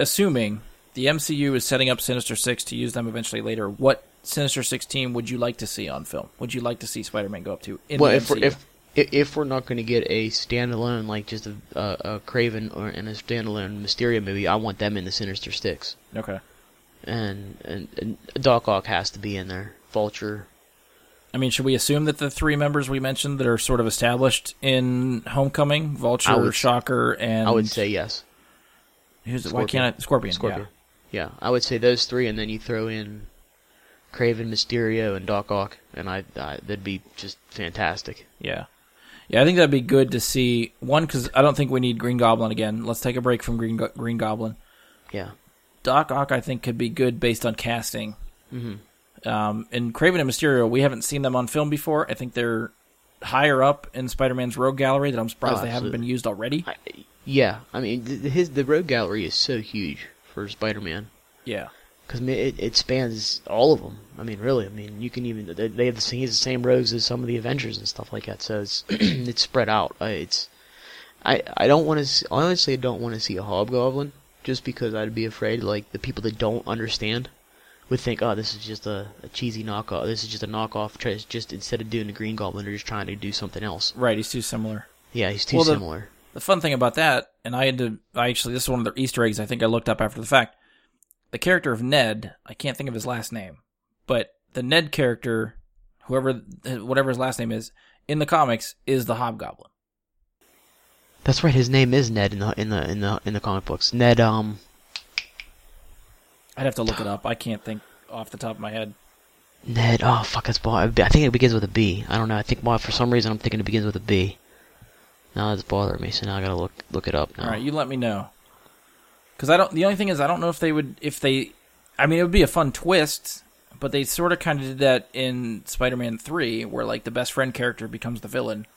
assuming the MCU is setting up Sinister Six to use them eventually later, what Sinister Six team would you like to see on film? Would you like to see Spider-Man go up to in well, the if we're, if if we're not going to get a standalone like just a, a, a Kraven or and a standalone Mysterio movie, I want them in the Sinister Six, okay. and and, and Doc Ock has to be in there. Vulture, I mean, should we assume that the three members we mentioned that are sort of established in Homecoming, Vulture, would- Shocker, and I would say yes. Who's why Scorpion. can't I Scorpion? Scorpion. Yeah. I would say those three, and then you throw in Kraven, Mysterio, and Doc Ock, and I, I that'd be just fantastic. Yeah. yeah. Yeah, I think that'd be good to see. One, because I don't think we need Green Goblin again. Let's take a break from Green Go- Green Goblin. Yeah. Doc Ock, I think, could be good based on casting. hmm Um, and Kraven and Mysterio, we haven't seen them on film before. I think they're higher up in Spider-Man's Rogue Gallery that I'm surprised Oh, they haven't been used already. I, yeah. I mean, th- his the rogue gallery is so huge for Spider-Man. Yeah, Because it, it spans all of them. I mean, really. I mean, you can even they, they have the same, he has the same rows as some of the Avengers and stuff like that. So it's it's spread out. I, it's I I don't want to honestly I don't want to see a Hobgoblin just because I'd be afraid like the people that don't understand would think, oh, this is just a, a cheesy knockoff. This is just a knockoff. Try- Just instead of doing the Green Goblin, they're just trying to do something else. right. He's too similar. Yeah, he's too Well, the- similar. The fun thing about that, and I had to, I actually, this is one of the Easter eggs I think I looked up after the fact. The character of Ned, I can't think of his last name, but the Ned character, whoever, whatever his last name is, in the comics is the Hobgoblin. That's right. His name is Ned in the in the in the in the comic books. Ned. Um. I'd have to look it up. I can't think off the top of my head. Ned. Oh fuck, it's I think it begins with a B. I don't know. I think why for some reason I'm thinking it begins with a B. Now that's bothering me. So now I gotta look look it up now. All right, you let me know. Because I don't. The only thing is, I don't know if they would. If they, I mean, it would be a fun twist, but they sort of kind of did that in Spider-Man Three, where like the best friend character becomes the villain.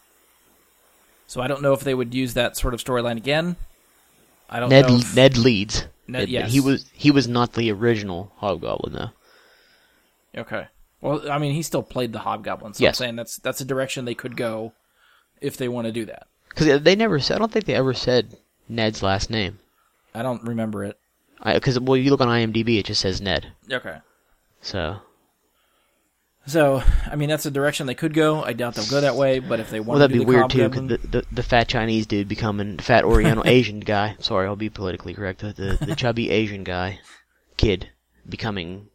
So I don't know if they would use that sort of storyline again. I don't Ned know. if- Ned leads. Ned- yes. He was he was not the original Hobgoblin though. Okay. Well, I mean, he still played the Hobgoblin, so Yes. I'm saying that's that's a direction they could go if they want to do that. Because they never said. I don't think they ever said Ned's last name. I don't remember it. Because well, you look on IMDb, it just says Ned. Okay. So So, I mean, that's a direction they could go. I doubt they'll go that way, but if they want well, that'd to be the weird too. Cause the, the the fat Chinese dude becoming the fat Oriental Asian guy. Sorry, I'll be politically correct. The, the the chubby Asian guy, kid, becoming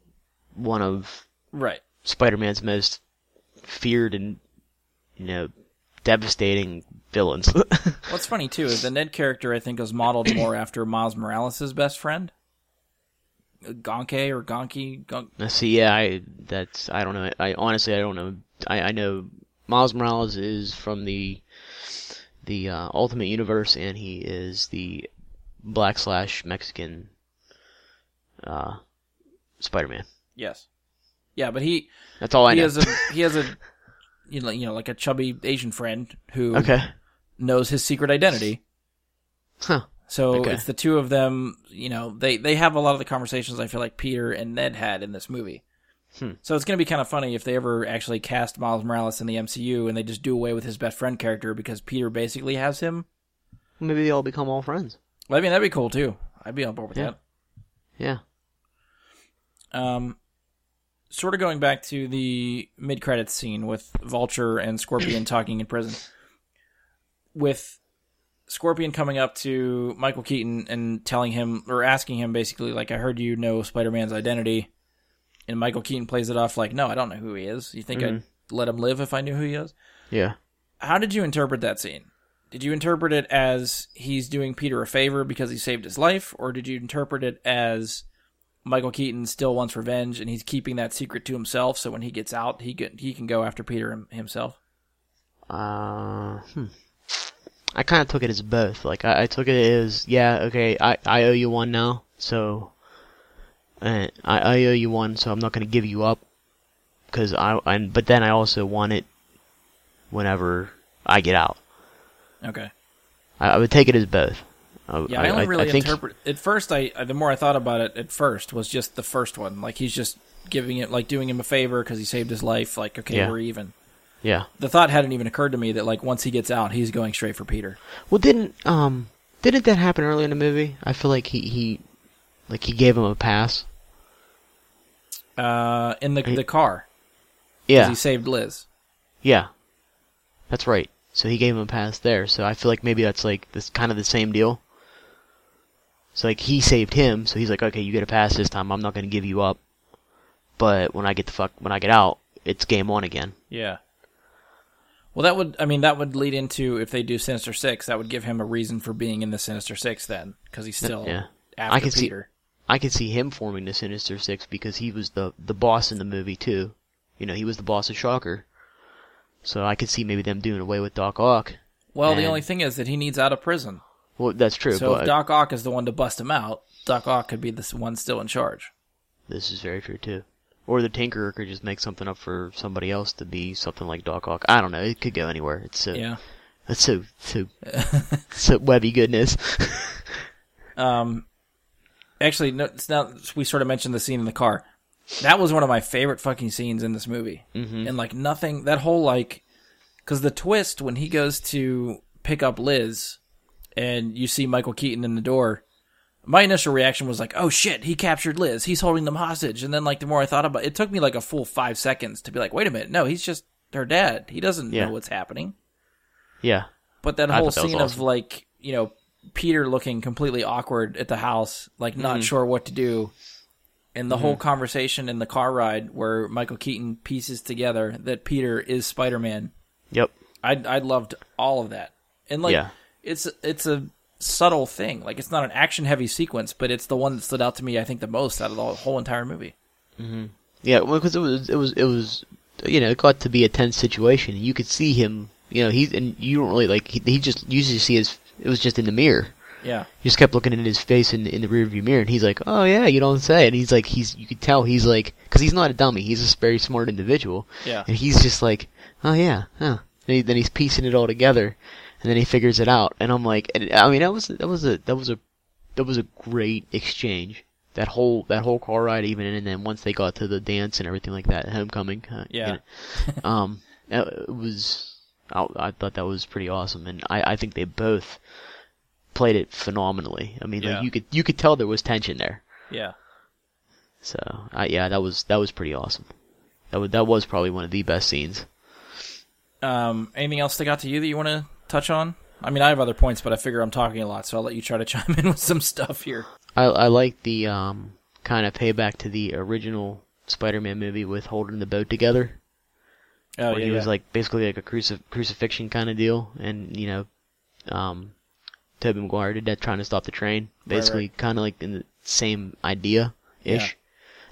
one of right. Spider-Man's most feared and you know devastating villains. What's funny too is the Ned character I think is modeled more after Miles Morales' best friend. Gonke or Gonki. Gon- see, yeah, I that's I don't know. I honestly I don't know. I I know Miles Morales is from the the uh, Ultimate Universe, and he is the black slash Mexican uh, Spider-Man. yes. Yeah, but he That's all I he know. has a he has a you know you know like a chubby Asian friend who okay. Knows his secret identity. Huh. So Okay. it's the two of them. You know, they they have a lot of the conversations I feel like Peter and Ned had in this movie. Hmm. So it's going to be kind of funny if they ever actually cast Miles Morales in the MCU and they just do away with his best friend character because Peter basically has him. Maybe they all become all friends. Well, I mean, that'd be cool too. I'd be on board with Yeah. Yeah. Um, sort of going back to the mid credits scene with Vulture and Scorpion talking in prison. With Scorpion coming up to Michael Keaton and telling him or asking him basically like I heard you know Spider-Man's identity and Michael Keaton plays it off like no I don't know who he is. You think I'd let him live if I knew who he is? Yeah. How did you interpret that scene? Did you interpret it as he's doing Peter a favor because he saved his life or did you interpret it as Michael Keaton still wants revenge and he's keeping that secret to himself so when he gets out he can he can go after Peter himself? Uh, hmm. I kind of took it as both. Like I, I took it as, yeah, okay, I, I owe you one now, so uh, I, I owe you one, so I'm not going to give you up. Cause I, I, but then I also want it whenever I get out. Okay. I, I would take it as both. I, Yeah, I, only really interpret at first. I I- the more I thought about it, at first was just the first one. Like he's just giving it, like doing him a favor because he saved his life. Like okay, Yeah. we're even. Yeah. The thought hadn't even occurred to me that like once he gets out, he's going straight for Peter. Well, didn't um, didn't that happen early in the movie? I feel like he he, like he gave him a pass. Uh, in the He- the car. Yeah. he saved Liz. Yeah, that's right. So he gave him a pass there. So I feel like maybe that's like this kind of the same deal. So like he saved him, so he's like, okay, you get a pass this time. I'm not gonna give you up. But when I get the fuck when I get out, it's game on again. Yeah. Well, that would I mean that would lead into if they do Sinister Six, that would give him a reason for being in the Sinister Six then, because he's still Yeah. after I can see- Peter. I could see him forming the Sinister Six because he was the the boss in the movie too. You know, he was the boss of Shocker. So I could see maybe them doing away with Doc Ock. Well, the only thing is that he needs out of prison. Well, that's true, So but if Doc Ock is the one to bust him out, Doc Ock could be the one still in charge. this is very true too. Or the Tinkerer could just make something up for somebody else to be something like Doc Ock. I don't know. It could go anywhere. It's so Yeah. it's so so so webby goodness. Um, actually, no, it's now we sort of mentioned the scene in the car. That was one of my favorite fucking scenes in this movie. Mm-hmm. And like nothing, that whole like, because the twist when he goes to pick up Liz, and you see Michael Keaton in the door. My initial reaction was like, "Oh shit, he captured Liz. He's holding them hostage." And then like the more I thought about it, it took me like a full five seconds to be like, "Wait a minute, no, he's just her dad. He doesn't Yeah. know what's happening." yeah. But that I whole that scene of awesome. like, you know, Peter looking completely awkward at the house, like not Mm-hmm. sure what to do. And the whole conversation in the car ride where Michael Keaton pieces together that Peter is Spider-Man. Yep. I I loved all of that. And like Yeah. it's it's a subtle thing. Like it's not an action heavy sequence, but it's the one that stood out to me I think the most out of the whole entire movie. Mm-hmm. Yeah, well, because it was, it was, it was, you know, it got to be a tense situation. You could see him, you know, he's, and you don't really, like, he, he just, you usually see his, it was just in the mirror. Yeah. He just kept looking in his face in, in the rearview mirror, and he's like, oh yeah, you don't say. And he's like, he's, you could tell he's like, because he's not a dummy, he's a very smart individual. Yeah. And he's just like, oh yeah, huh. And he, then he's piecing it all together, and then he figures it out. And I'm like, and, I mean, that was, that was a, that was a, that was a great exchange. That whole, that whole car ride, even, and then once they got to the dance and everything like that, homecoming. Uh, you Yeah. know, um, it was, I, I thought that was pretty awesome, and I, I think they both played it phenomenally. I mean, Yeah. like you could, you could tell there was tension there. Yeah. So, I, yeah, that was, that was pretty awesome. That was, that was probably one of the best scenes. Um anything else that got to you that you want to touch on? I mean, I have other points, but I figure I'm talking a lot, so I'll let you try to chime in with some stuff here. I I like the um kind of payback to the original Spider-Man movie with holding the boat together. Oh where yeah, he was yeah. like basically like a crucif- crucifixion kind of deal, and you know, um, Tobey Maguire did that trying to stop the train. Right, Basically, kind of like in the same idea ish. Yeah.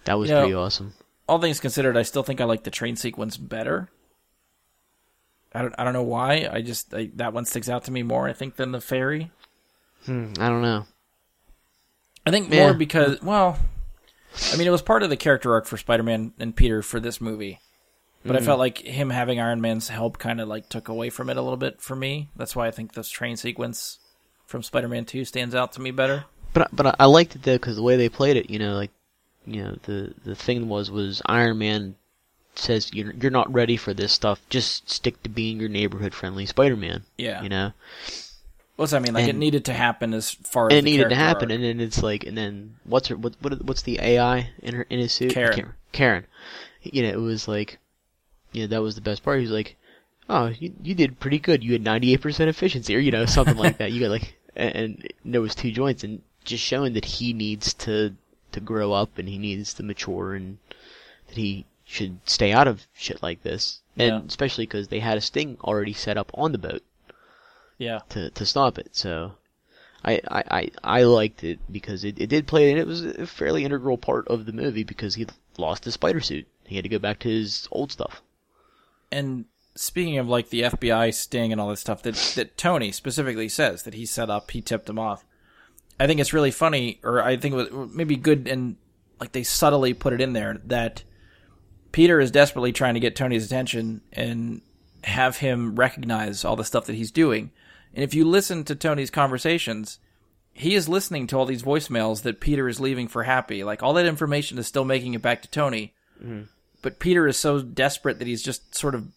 That was You know- pretty awesome. All things considered, I still think I like the train sequence better. I don't I don't know why. I just I, that one sticks out to me more. I think than the ferry. Hmm, I don't know. I think Yeah. more because well, I mean it was part of the character arc for Spider-Man and Peter for this movie. But Mm-hmm. I felt like him having Iron Man's help kind of like took away from it a little bit for me. That's why I think this train sequence from Spider-Man 2 stands out to me better. But I- but I, I liked it though because the way they played it, you know, like you know the the thing was was Iron Man says you're you're not ready for this stuff. Just stick to being your neighborhood friendly Spider-Man. Yeah. You know, What's I mean? Like it needed to happen as far as it needed to happen, arc. and then it's like, and then what's her what, what what's the AI in her in his suit? Karen. Karen. You know, it was like, you know, that was the best part. He was like, oh, you you did pretty good. You had ninety eight percent efficiency, or you know, something like that. You got like, and, and there was two joints, and just showing that he needs to to grow up and he needs to mature and that he should stay out of shit like this. And Yeah. especially because they had a sting already set up on the boat yeah. to to stop it. So I I, I, I liked it because it, it did play and it was a fairly integral part of the movie because he lost his spider suit. He had to go back to his old stuff. And speaking of like the FBI sting and all this stuff that that Tony specifically says that he set up, he tipped him off. I think it's really funny, or I think it was maybe good and like they subtly put it in there that Peter is desperately trying to get Tony's attention and have him recognize all the stuff that he's doing. And if you listen to Tony's conversations, he is listening to all these voicemails that Peter is leaving for Happy. Like all that information is still making it back to Tony. But Peter is so desperate that he's just sort of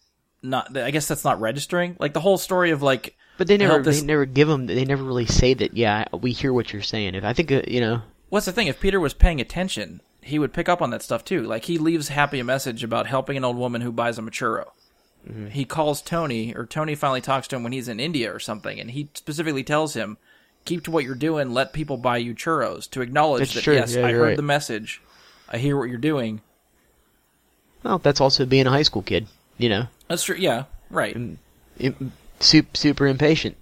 not. I guess that's not registering. Like the whole story of like. But they never this- they never give him they never really say that. Yeah, we hear what you're saying. If I think uh, you know, What's the thing? If Peter was paying attention, he would pick up on that stuff too. Like he leaves Happy a message about helping an old woman who buys him a churro. Mm-hmm. He calls Tony, or Tony finally talks to him when he's in India or something, and he specifically tells him, "Keep to what you're doing. Let people buy you churros." To acknowledge That's that true. yes, Yeah, I heard right. the message. I hear what you're doing. well, that's also being a high school kid. You know, That's true. Yeah, right. Super super impatient.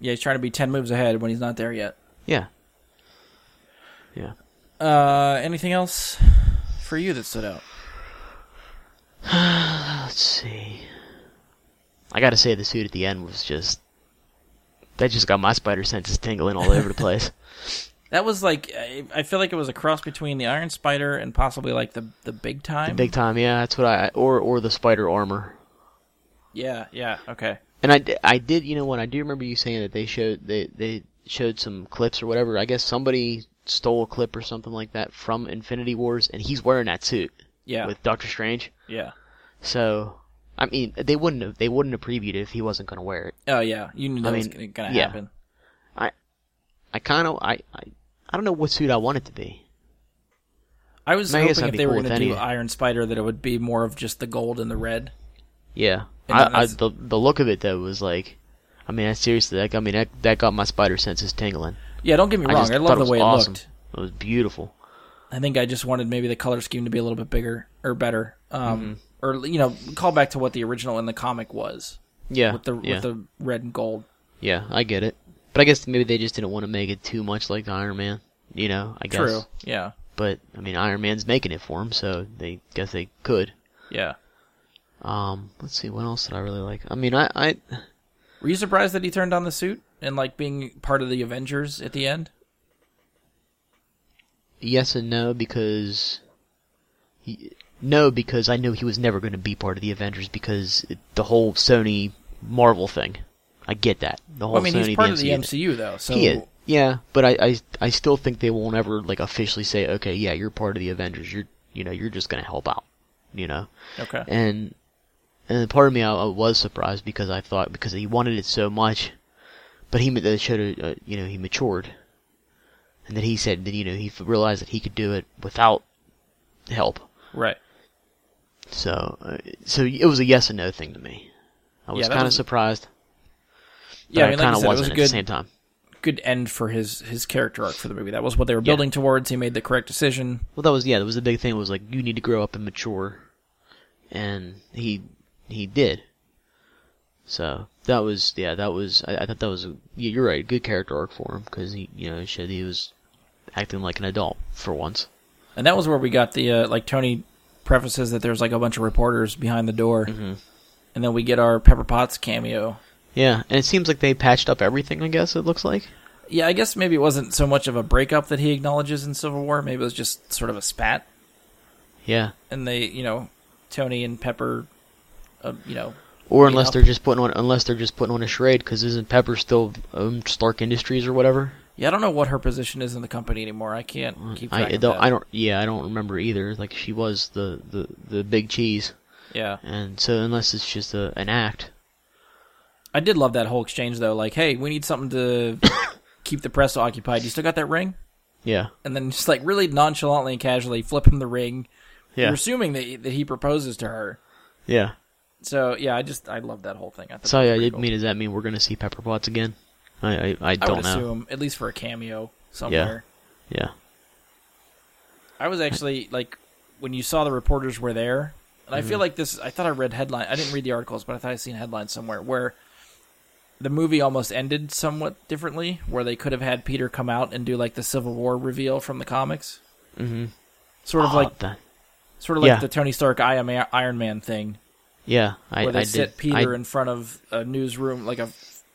Yeah, he's trying to be ten moves ahead when he's not there yet. Yeah. Uh, anything else for you that stood out? Let's see. I gotta say, the suit at the end was just. That just got my spider senses tingling all over the place. That was like I, I feel like it was a cross between the Iron Spider and possibly like the the big time. Big time, yeah. That's what I or or the spider armor. Yeah, yeah, okay. And I, I did, you know what? I do remember you saying that they showed they they showed some clips or whatever. I guess somebody stole a clip or something like that from Infinity Wars, and he's wearing that suit Yeah, with Doctor Strange. yeah. So, I mean, they wouldn't have they wouldn't have previewed it if he wasn't going to wear it. Oh yeah, you knew that I was gonna yeah. happen. I I kind of I, I I don't know what suit I want it to be. I was I hoping if they were gonna do any- Iron Spider that it would be more of just the gold and the red. Yeah, I, I the the look of it though was like, I mean, I seriously, like, I mean, that that got my spider senses tingling. Yeah, don't get me I wrong. just I, thought love the was way awesome. it looked. It was beautiful. I think I just wanted maybe the color scheme to be a little bit bigger or better, um, Mm-hmm. or you know, call back to what the original in the comic was Yeah, with the yeah. with the red and gold. Yeah, I get it. But I guess maybe they just didn't want to make it too much like Iron Man. You know, I guess. True. Yeah. But I mean, Iron Man's making it for him, so they guess they could. Yeah. Um, let's see, what else did I really like? I mean, I, I Were you surprised that he turned on the suit and like being part of the Avengers at the end? yes and no because he, no because I knew he was never going to be part of the Avengers because it, the whole Sony Marvel thing. I get that. The whole Well, I mean, Sony he's part of the thing. MCU though, so He. Yeah, but I, I I still think they won't ever like officially say, okay, yeah, you're part of the Avengers. You're you know you're just gonna help out, you know. okay. And and part of me I, I was surprised because I thought because he wanted it so much, but he showed uh, you know he matured, and then he said that you know he realized that he could do it without help. Right. So uh, so it was a yes and no thing to me. I was Yeah, kind of surprised. Yeah, I I, mean, like kind of was wasn't a at good the same time. good end for his his character arc for the movie. That was what they were building towards. He made the correct decision. Well, that was yeah. That was the big thing. It was like you need to grow up and mature, and he he did. So that was yeah. That was I, I thought that was a, yeah, you're right. Good character arc for him because he you know showed he was acting like an adult for once. And that was where we got the uh, like Tony prefaces that there's like a bunch of reporters behind the door, Mhm. and then we get our Pepper Potts cameo. Yeah, and it seems like they patched up everything. I guess it looks like. Yeah, I guess maybe it wasn't so much of a breakup that he acknowledges in Civil War. Maybe it was just sort of a spat, Yeah, and they, you know, Tony and Pepper, uh, you know, or unless up. they're just putting on unless they're just putting on a charade because isn't Pepper still um, Stark Industries or whatever? yeah, I don't know what her position is in the company anymore. I can't keep track I of that. I don't. Yeah, I don't remember either. Like she was the the the big cheese, Yeah, and so unless it's just a, an act. I did love that whole exchange though. Like, hey, we need something to keep the press occupied. You still got that ring? Yeah. And then just like really nonchalantly and casually flip him the ring. Yeah. You're assuming that that he proposes to her. Yeah. So yeah, I just I love that whole thing. I thought So yeah, I cool. mean, does that mean we're gonna see Pepper Potts again? I I, I I don't would know. assume at least for a cameo somewhere. Yeah. yeah. I was actually like when you saw the reporters were there, and I Mm-hmm. feel like this. I thought I read headline. I didn't read the articles, but I thought I seen headlines somewhere where the movie almost ended somewhat differently, where they could have had Peter come out and do like the Civil War reveal from the comics, Mm-hmm. sort of like that. sort of like yeah. the Tony Stark I am Iron Man thing, Yeah, I where they I sit did. Peter I, in front of a newsroom, like a,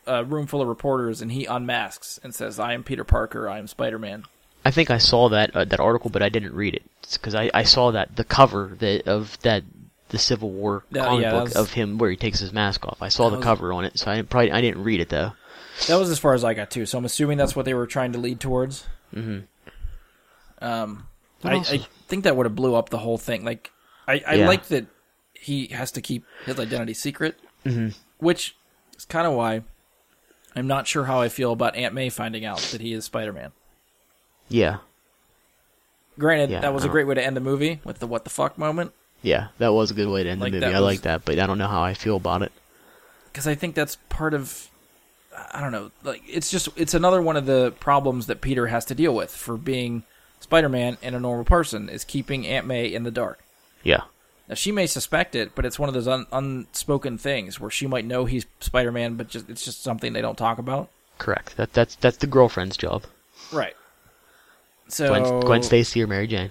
a room full of reporters, and he unmasks and says, "I am Peter Parker. I am Spider Man." I think I saw that uh, that article, but I didn't read it because I, I saw that the cover that of that the Civil War comic yeah, book was- of him where he takes his mask off. I saw the was- cover on it, so I didn't, probably I didn't read it though. That was as far as I got too. So I'm assuming that's what they were trying to lead towards. Mhm. Um, I, I think that would have blew up the whole thing. Like, I, I Yeah. like that he has to keep his identity secret, Mhm. which is kind of why I'm not sure how I feel about Aunt May finding out that he is Spider Man. Yeah, Granted, Yeah, that was a great way to end the movie with the what the fuck moment, yeah, that was a good way to end Like, the movie. I was- like that, but I don't know how I feel about it. because I think that's part of. I don't know. Like, it's just it's another one of the problems that Peter has to deal with for being Spider Man and a normal person is keeping Aunt May in the dark. Yeah, Now she may suspect it, but it's one of those un- unspoken things where she might know he's Spider Man, but just it's just something they don't talk about. correct. That that's that's the girlfriend's job. Right. So Gwen, Gwen Stacy or Mary Jane.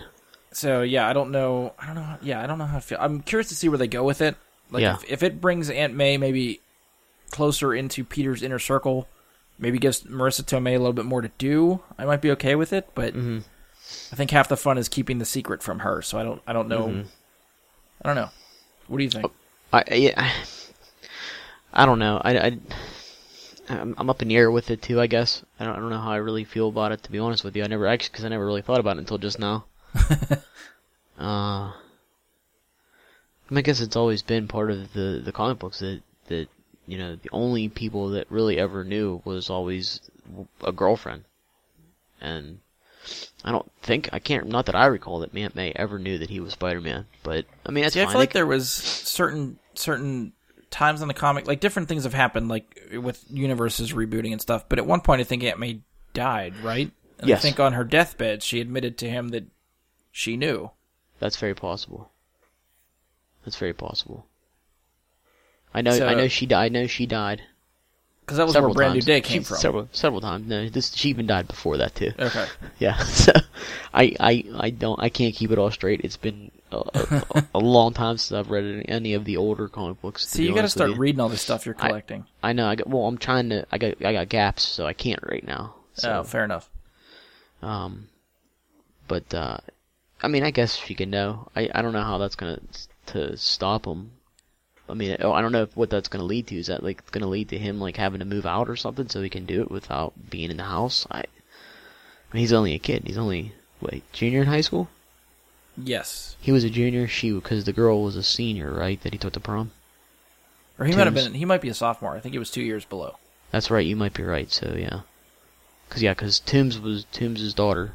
so yeah, I don't know. I don't know. How, yeah, I don't know how to feel. I'm curious to see where they go with it. Like Yeah. if, if it brings Aunt May maybe closer into Peter's inner circle, maybe gives Marisa Tomei a little bit more to do, I might be okay with it. But Mhm. I think half the fun is keeping the secret from her. So I don't. I don't know. Mhm. I don't know. What do you think? I yeah, I don't know. I, I I'm, I'm up in the air with it too. I guess I don't I don't know how I really feel about it. To be honest with you, I never actually because I never really thought about it until just now. uh, I, mean, I guess it's always been part of the the comic books that that you know the only people that really ever knew was always a girlfriend, and I don't think I can't not that I recall that Aunt May ever knew that he was Spider Man. But I mean that's See, I fine. feel like there was certain certain times in the comic, like different things have happened, like with universes rebooting and stuff. But at one point, I think Aunt May died, right? And Yes. I think on her deathbed, she admitted to him that she knew. That's very possible. That's very possible. I know. So- I know she died. I know she died. Because that was several where Brand times. New Day came She- from. Several, several times. No, this she even died before that too. Okay. Yeah. So, I, I, I don't. I can't keep it all straight. It's been a, a, a long time since I've read any- of the older comic books. So you got to start reading all the stuff you're collecting. I know. I got. Well, I'm trying to. I got. I got gaps, so I can't right now. So, oh, fair enough. Um, but uh, I mean, I guess she can know. I I don't know how that's gonna to stop him. I mean, oh, I don't know if what that's gonna lead to. Is that like gonna lead to him like having to move out or something so he can do it without being in the house? I, I mean, he's only a kid. He's only wait junior in high school. Yes. He was a junior. She because the girl was a senior, right? That he took to prom. Or he might have been. He might be a sophomore. I think he was two years below. That's right. You might be right. So yeah, because yeah, because Tim's was Tim's daughter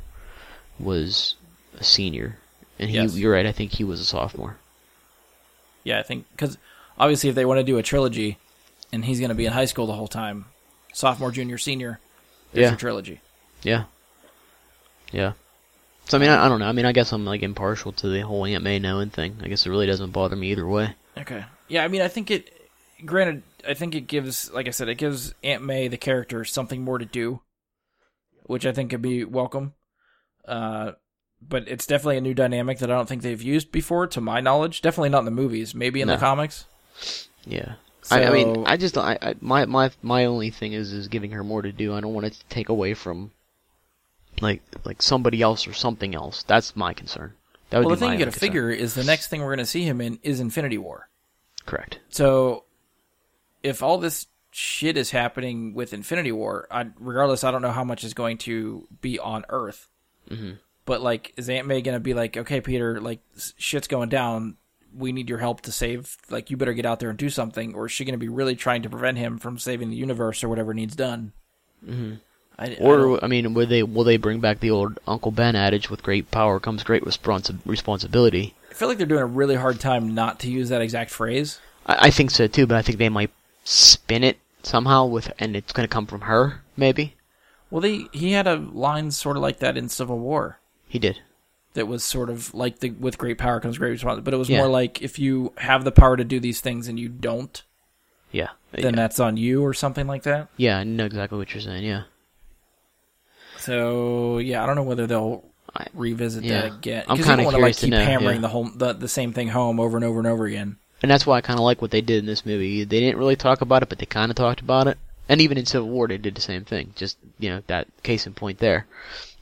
was a senior, and he Yes. you're right. I think he was a sophomore. Yeah, I think because obviously if they want to do a trilogy, and he's going to be in high school the whole time, sophomore, junior, senior, there's Yeah. your trilogy. Yeah. Yeah. So I mean, I, I don't know. I mean, I guess I'm like impartial to the whole Aunt May knowing thing. I guess it really doesn't bother me either way. Okay. Yeah, I mean, I think it. Granted, I think it gives, like I said, it gives Aunt May the character something more to do, which I think could be welcome. Uh, but it's definitely a new dynamic that I don't think they've used before, to my knowledge. Definitely not in the movies. Maybe in the comics. Yeah. I, I mean, I just I, I my my my only thing is is giving her more to do. I don't want it to take away from like like somebody else or something else. That's my concern. That would Well, the thing you got to figure is the next thing we're going to see him in is Infinity War. Correct. So, if all this shit is happening with Infinity War, I, regardless, I don't know how much is going to be on Earth. Mhm. But like, is Aunt May going to be like, okay, Peter, like shit's going down. We need your help to save. Like, you better get out there and do something, or is she going to be really trying to prevent him from saving the universe or whatever needs done? Mhm. I, I Or don't- I mean, will they will they bring back the old Uncle Ben adage? With great power comes great responsi- responsibility. I feel like they're doing a really hard time not to use that exact phrase. I, I think so too, but I think they might spin it somehow with, and it's going to come from her. Maybe Well, they he had a line sort of like that in Civil War. he did. That was sort of like the with great power comes great responsibility. But it was Yeah. more like if you have the power to do these things and you don't, Yeah. then yeah. that's on you or something like that. yeah, I know exactly what you're saying. Yeah. So yeah, I don't know whether they'll revisit yeah. that again I'm don't want to like curious to keep know, hammering the whole the, the same thing home over and over and over again. And that's why I kind of like what they did in this movie. They didn't really talk about it, but they kind of talked about it. And even in Civil War, they did the same thing. Just you know that case in point there.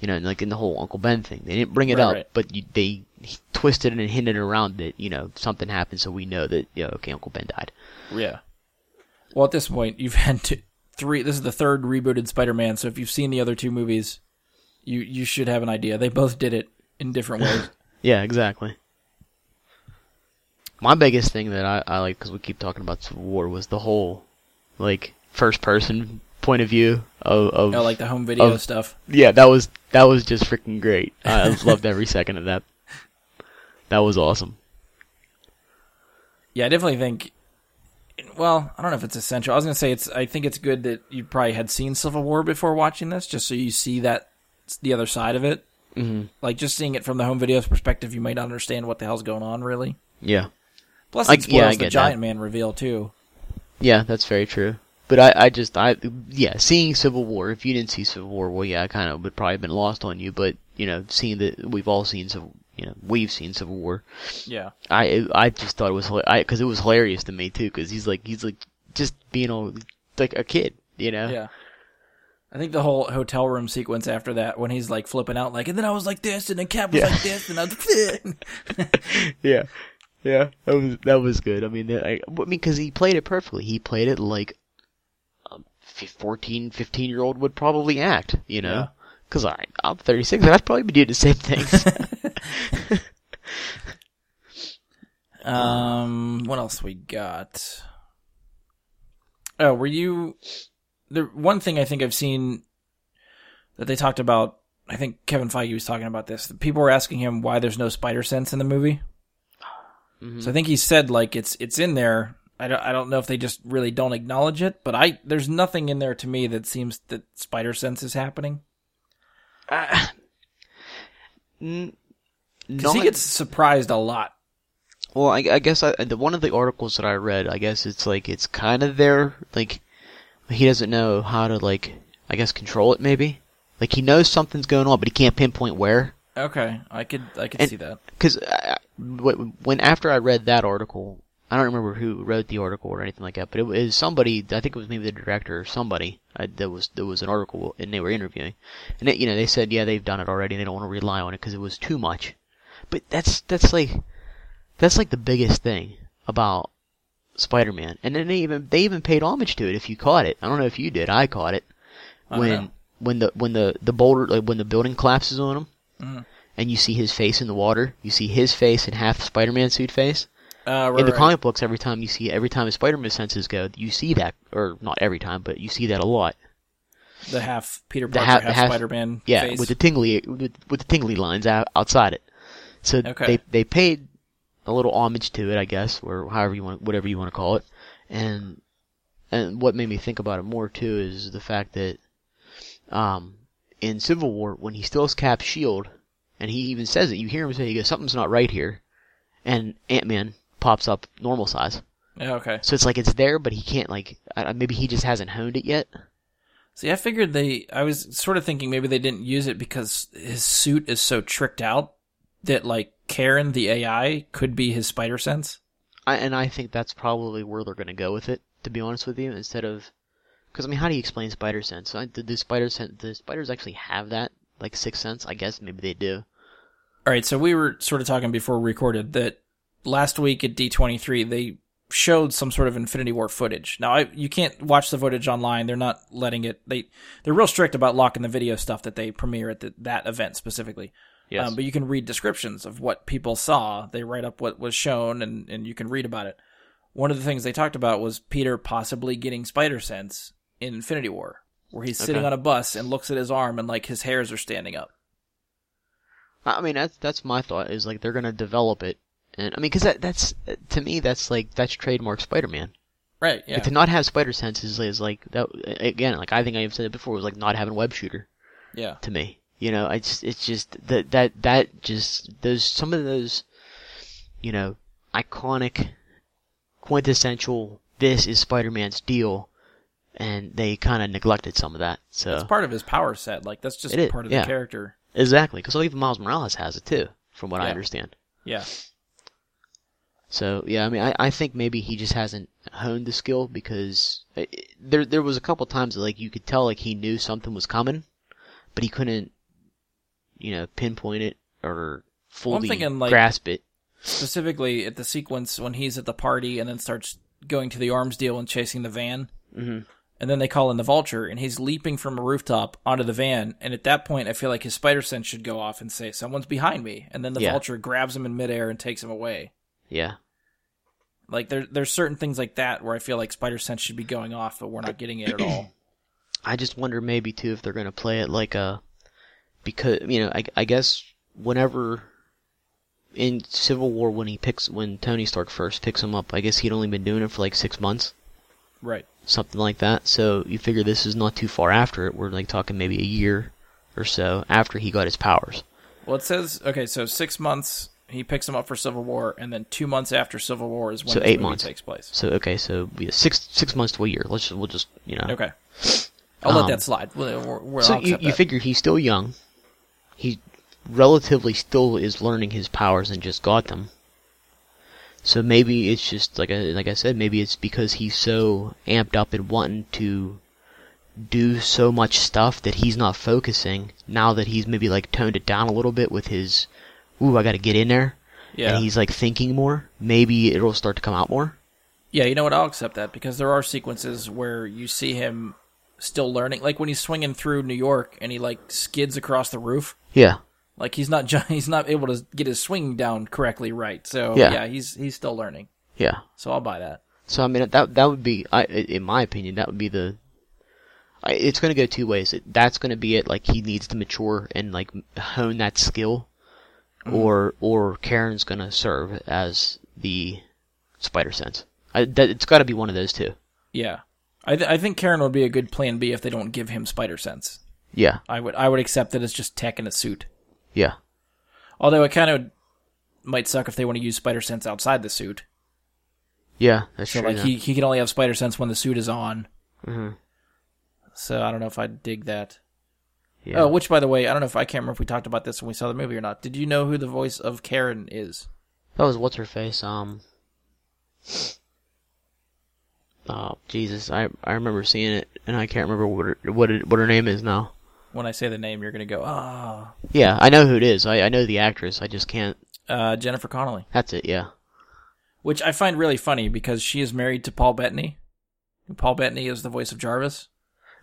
You know, like in the whole Uncle Ben thing, they didn't bring it Right, up, right. but you, they twisted it and hinted around that you know something happened, so we know that yeah, okay, Uncle Ben died. Yeah. Well, at this point, you've had two, three. This is the third rebooted Spider-Man. So if you've seen the other two movies, you you should have an idea. They both did it in different ways. Yeah, exactly. My biggest thing that I, I like because we keep talking about Civil War was the whole like first person point of view of, of know, like the home video Of- stuff. yeah that was that was just freaking great. I loved every second of that. That was awesome. Yeah, I definitely think. Well, I don't know if it's essential. I was gonna say it's. I think it's good that you probably had seen Civil War before watching this, just so you see that the other side of it. hmm Like just seeing it from the home video's perspective, you might not understand what the hell's going on really. Yeah, Plus, I- spoils yeah, the Giant that. Man reveal too. yeah, that's very true. But I, I just I yeah, seeing Civil War. If you didn't see Civil War, well, yeah, I kind of would probably have been lost on you. But you know, seeing that we've all seen Civil, you know, we've seen Civil War. Yeah, I I just thought it was I, because it was hilarious to me too because he's like he's like just being all like a kid, you know. yeah. I think the whole hotel room sequence after that, when he's like flipping out, like, and then I was like this, and then Cap was Yeah. like this, and I was. Like, yeah, yeah. That was that was good. I mean, I, I mean, because he played it perfectly. He played it like 14, 15 year old would probably act. You know, because I I'm 36 and I'd probably be doing the same things. Um, what else we got? Oh, were you the one thing I think I've seen that they talked about? I think Kevin Feige was talking about this. People were asking him why there's no spider sense in the movie. Mhm. So I think he said like it's it's in there. I don't I don't know if they just really don't acknowledge it, but I there's nothing in there to me that seems that spider sense is happening Uh, n- because he gets surprised a lot. Well, I, I guess I, the one of the articles that I read, I guess it's like it's kind of there. Like he doesn't know how to like, I guess control it. Maybe like he knows something's going on, but he can't pinpoint where. Okay, I could I could And- see that. Because when after I read that article, I don't remember who wrote the article or anything like that, but it was somebody. I think it was maybe the director or somebody. I, that was there was an article and they were interviewing, and it, you know they said yeah they've done it already and they don't want to rely on it because it was too much. But that's that's like that's like the biggest thing about Spider-Man, and then they even they even paid homage to it. If you caught it, I don't know if you did. I caught it I when know. when the when the the boulder like when the building collapses on him, Mhm. and you see his face in the water. You see his face and half Spider-Man suit face. Uh, right, in the right. comic books, every time you see every time his Spider-Man senses go, you see that, or not every time, but you see that a lot. the half Peter The Parker, half- half, the half- Spider-Man Yeah, face. with the tingly with, with the tingly lines out, outside it. So Okay. they they paid a little homage to it, I guess, or however you want, whatever you want to call it. And and what made me think about it more too is the fact that um in Civil War when he steals Cap's shield, and he even says it, you hear him say, "He goes, something's not right here," and Ant Man pops up normal size. yeah, okay. So it's like it's there, but he can't like I- maybe he just hasn't honed it yet. See, I figured they. I was sort of thinking maybe they didn't use it because his suit is so tricked out that like Karen, the AI, could be his spider sense. I, and I think that's probably where they're going to go with it. To be honest with you, instead of, because I mean, how do you explain spider sense? Do, do spider sense? Do spiders actually have that like sixth sense? I guess maybe they do. All right, so we were sort of talking before we recorded that last week at D23 they showed some sort of Infinity War footage. Now, I, you can't watch the footage online. They're not letting it. They they're real strict about locking the video stuff that they premiere at the, that event specifically. Yes. Um, but you can read descriptions of what people saw. They write up what was shown, and and you can read about it. One of the things they talked about was Peter possibly getting spider sense in Infinity War, where he's sitting Okay. on a bus and looks at his arm and like his hairs are standing up. I mean, that's that's my thought. Is like they're gonna develop it, and I mean, because that that's to me that's like that's trademark Spider-Man. Right. Yeah. Like, to not have spider sense is, is like that again. Like I think I've said it before. It was like not having web shooter yeah. to me. You know, I just it's just that that that just those some of those, you know, iconic, quintessential. This is Spider-Man's deal, and they kind of neglected some of that. So It's part of his power set. Like that's just part of yeah. the character. exactly, because even Miles Morales has it too, from what I understand. Yeah. So yeah, I mean, I, I think maybe he just hasn't honed the skill because uh, there there was a couple times that, like you could tell like he knew something was coming, but he couldn't, you know, pinpoint it or fully thinking, like- grasp it. Specifically at the sequence when he's at the party and then starts going to the arms deal and chasing the van. Mhm. And then they call in the vulture and he's leaping from a rooftop onto the van. And at that point, I feel like his spider sense should go off and say, Someone's behind me. And then the Yeah. vulture grabs him in midair and takes him away. Yeah, Like there, there's certain things like that where I feel like spider sense should be going off, but we're not getting it at all. I just wonder maybe too if they're gonna play it like a because you know I I guess whenever in Civil War when he picks when Tony Stark first picks him up, I guess he'd only been doing it for like six months. right. something like that. So you figure this is not too far after it. We're like talking maybe a year or so after he got his powers. Well, it says okay, so six months he picks him up for Civil War, and then two months after Civil War is when So eight months. takes place. So okay, so we six six months to a year. Let's just, we'll just you know. Okay, I'll let Um, that slide. We're, we're, we're, So you you that. figure he's still young. He relatively still is learning his powers and just got them. So maybe it's just like I, like I said, maybe it's because he's so amped up and wanting to do so much stuff that he's not focusing. Now that he's maybe like toned it down a little bit with his, ooh, I got to get in there, yeah, and he's like thinking more. Maybe it'll start to come out more. yeah. You know what? I'll accept that because there are sequences where you see him still learning, like when he's swinging through New York and he like skids across the roof. Yeah, Like he's not he's not able to get his swing down correctly right. So Yeah. yeah, he's he's still learning. yeah. So I'll buy that. So I mean that that would be, I in my opinion, that would be the. It's going to go two ways. That's going to be it. Like he needs to mature and like hone that skill, or or Karen's going to serve as the spider sense. I, that, it's got to be one of those two. Yeah, I th- I think Karen would be a good plan B if they don't give him spider sense. Yeah, I would I would accept that it's just tech in a suit. yeah, Although it kind of might suck if they want to use spider sense outside the suit. yeah. That's So true. like yeah. he he can only have spider sense when the suit is on. Mhm. So I don't know if I dig that. Yeah. Oh, which by the way, I don't know if I can't remember if we talked about this when we saw the movie or not. Did you know who the voice of Karen is? that was what's her face. Um. Oh Jesus! I I remember seeing it, and I can't remember what her, what it, what her name is now. When I say the name, you're gonna go, ah, Yeah, I know who it is. I I know the actress. I just can't. uh, Jennifer Connelly. That's it. Yeah. Which I find really funny because she is married to Paul Bettany. Paul Bettany is the voice of Jarvis.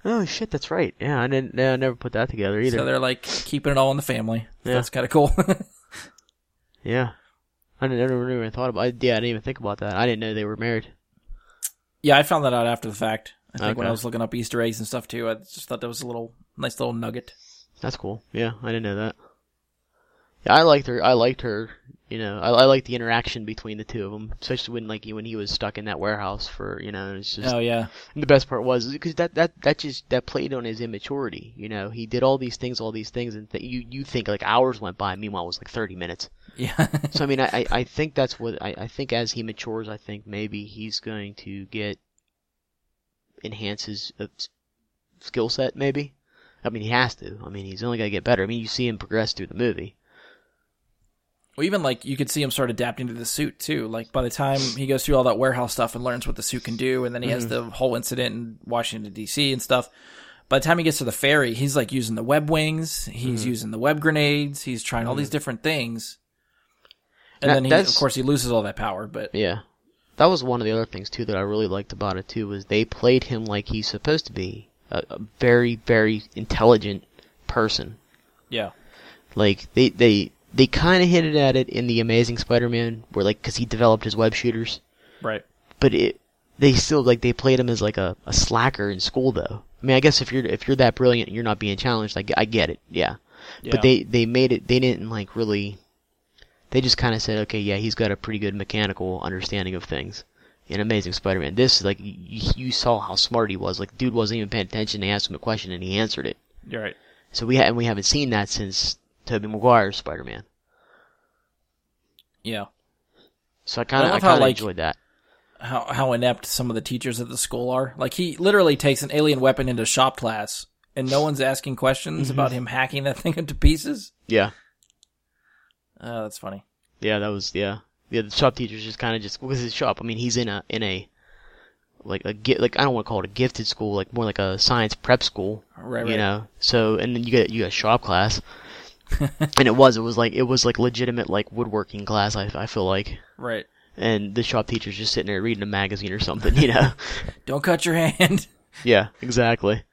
Oh shit, that's right. Yeah, I didn't. Yeah, I never put that together either. So they're like keeping it all in the family. Yeah. That's kind of cool. yeah, I never even thought about. I, yeah, I didn't even think about that. I didn't know they were married. yeah, I found that out after the fact. I think when I was looking up Easter eggs and stuff too, I just thought that was a little nice little nugget. That's cool. Yeah, I didn't know that. Yeah, I liked her. I liked her. You know, I, I liked the interaction between the two of them, especially when like when he was stuck in that warehouse for you know. It's just Oh yeah, and the best part was because that that that just that played on his immaturity. You know, he did all these things, all these things, and th- you you think like hours went by. Meanwhile, it was like thirty minutes. yeah. So I mean, I, I think that's what I, I think as he matures, I think maybe he's going to get enhance his uh, skill set, maybe. I mean, he has to. I mean, he's only got to get better. I mean, you see him progress through the movie. Well, even like you could see him start adapting to the suit too. Like by the time he goes through all that warehouse stuff and learns what the suit can do, and then he has mm-hmm. the whole incident in Washington D.C. and stuff. By the time he gets to the ferry, he's like using the web wings, he's mm-hmm. using the web grenades, he's trying all these mm-hmm. different things. And That- then he, of course, he loses all that power. But Yeah. That was one of the other things too that I really liked about it too was they played him like he's supposed to be a, a very very intelligent person. yeah, Like they they they kind of hinted at it in the Amazing Spider-Man where like cuz he developed his web shooters, right. but it they still like they played him as like a, a slacker in school though. I mean, I guess if you're if you're that brilliant and you're not being challenged, I, I get it. Yeah. Yeah. But they they made it they didn't like really they just kind of said, okay, yeah, he's got a pretty good mechanical understanding of things. In Amazing Spider-Man, this is like you, you saw how smart he was. Like, dude wasn't even paying attention. They asked him a question and he answered it. You're right. So we ha- and we haven't seen that since Tobey Maguire's Spider-Man. Yeah. So I kind of I I, kind of like- enjoyed that. How how inept some of the teachers at the school are. Like he literally takes an alien weapon into shop class, and no one's asking questions Mm-hmm. about him hacking that thing into pieces. Yeah, Oh, that's funny. yeah, that was yeah. Yeah, the shop teacher's just kind of just because his shop. I mean, he's in a in a like a like I don't want to call it a gifted school, like more like a science prep school. Right, you right. know. So and then you get you got shop class, and it was it was like it was like legitimate like woodworking class. I I feel like, Right. and the shop teacher's just sitting there reading a magazine or something. You know. Don't cut your hand. yeah, exactly.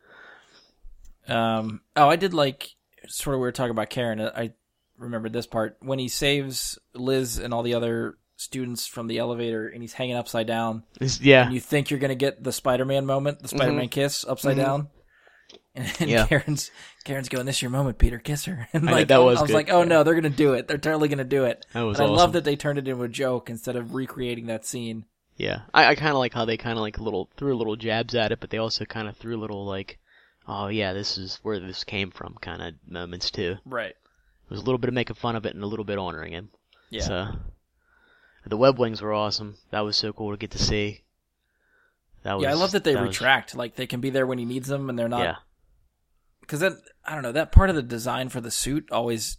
Um. Oh, I did like sort of we were talking about Karen. Uh, I remembered this part when he saves Liz and all the other students from the elevator, and he's hanging upside down. It's, yeah, And you think you're gonna get the Spider-Man moment, the Spider-Man mm-hmm. kiss upside mm-hmm. down. And Mm-hmm. Yeah. Karen's Karen's going, "This is your moment, Peter. Kiss her." And I know, like that I was was good. like, "Oh no, they're gonna do it. They're totally gonna do it." That was and I love that they turned it into a joke instead of recreating that scene. Yeah, I, I kind of like how they kind of like little threw little jabs at it, but they also kind of threw little like, oh yeah, this is where this came from kind of moments too. Right. It was a little bit of making fun of it and a little bit honoring him. Yeah. So the web wings were awesome. That was so cool to get to see. That was, yeah, I love that they was- retract. Like they can be there when he needs them, and they're not. yeah, because that I don't know that part of the design for the suit always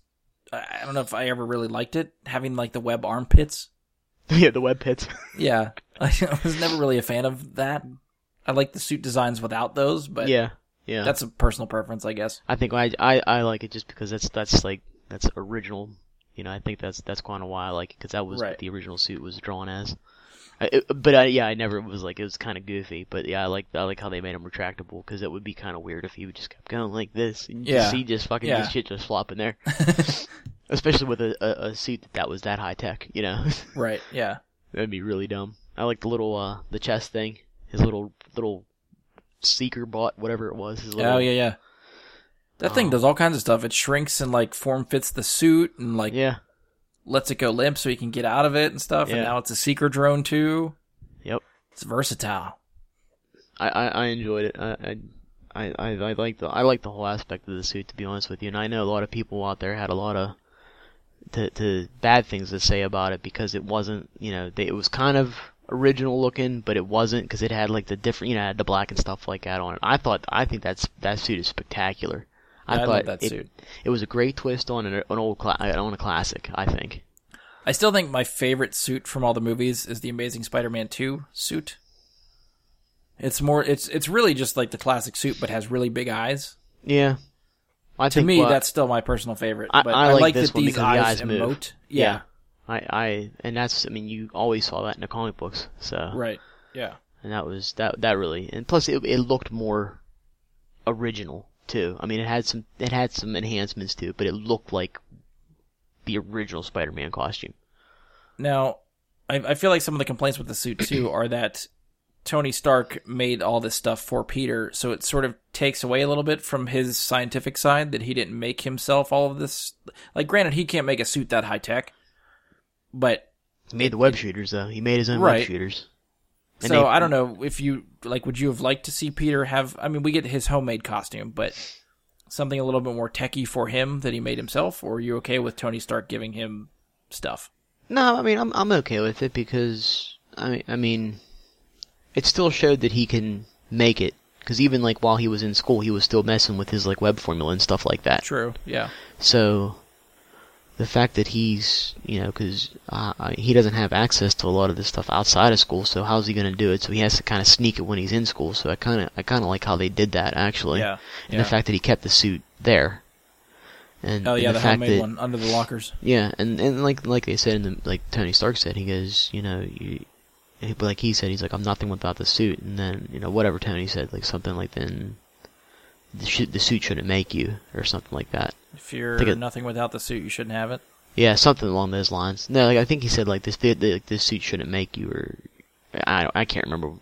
I don't know if I ever really liked it having like the web armpits. yeah, the web pits. Yeah, I was never really a fan of that. I like the suit designs without those, but yeah, yeah. that's a personal preference, I guess. I think I, I I like it just because that's that's like that's original. You know, I think that's that's kind of why I like it because that was Right. what the original suit was drawn as. I, it, but I, yeah, I never was like it was kind of goofy. But yeah, I like I like how they made him retractable because it would be kind of weird if he would just kept going like this. And you Yeah. see just fucking Yeah. shit just flopping there, especially with a, a, a suit that, that was that high tech. You know, Right? Yeah. that'd be really dumb. I like the little uh the chest thing, his little little seeker bot, whatever it was. His little, Oh yeah, yeah. That thing Oh. does all kinds of stuff. It shrinks and like form fits the suit and like yeah, lets it go limp so he can get out of it and stuff. And now it's a seeker drone too. yep. It's versatile. I, I, I enjoyed it. I, I, I, I like the I like the whole aspect of the suit to be honest with you. And I know a lot of people out there had a lot of to, to bad things to say about it because it wasn't you know they, it was kind of original looking, but it wasn't because it had like the different you know had the black and stuff like that on it. I thought I think that's that suit is spectacular. I I thought love that it, suit. It was a great twist on an, an old cla- on a classic. I think. I still think my favorite suit from all the movies is the Amazing Spider-Man 2 suit. It's more it's it's really just like the classic suit but has really big eyes. Yeah. I To think me well, that's still my personal favorite, I- but I I, like like this that one these because the eyes, eyes move. emote. Yeah, I I and that's I mean you always saw that in the comic books. So Right. Yeah. and that was that that really and plus it it looked more original too. I mean it had some it had some enhancements to it, but it looked like the original Spider-Man costume. Now, I, I feel like some of the complaints with the suit too are that Tony Stark made all this stuff for Peter, so it sort of takes away a little bit from his scientific side that he didn't make himself all of this. Like, granted, he can't make a suit that high tech, but He made the web shooters though. He made his own Right. web shooters. And so they- I don't know if you like. Would you have liked to see Peter have? I mean, we get his homemade costume, but something a little bit more techy for him that he made himself. Or are you okay with Tony Stark giving him stuff? No, I mean I'm I'm okay with it because I I mean it still showed that he can make it because even like while he was in school, he was still messing with his like web formula and stuff like that. True. Yeah. So the fact that he's, you know, because uh, he doesn't have access to a lot of this stuff outside of school, so how's he going to do it? So he has to kind of sneak it when he's in school. So I kind of, I kind of like how they did that actually. Yeah. And Yeah. the fact that he kept the suit there. And, oh and yeah, the, the, fact homemade that, one under the lockers. yeah, and and like like they said in the like Tony Stark said, he goes, you know, you, like he said, he's like, I'm nothing without the suit, and then you know whatever Tony said, like something like then the, sh- the suit shouldn't make you or something like that. If you're it- nothing without the suit, you shouldn't have it. Yeah, something along those lines. No, like I think he said like this like, this suit shouldn't make you, or I don't, I can't remember.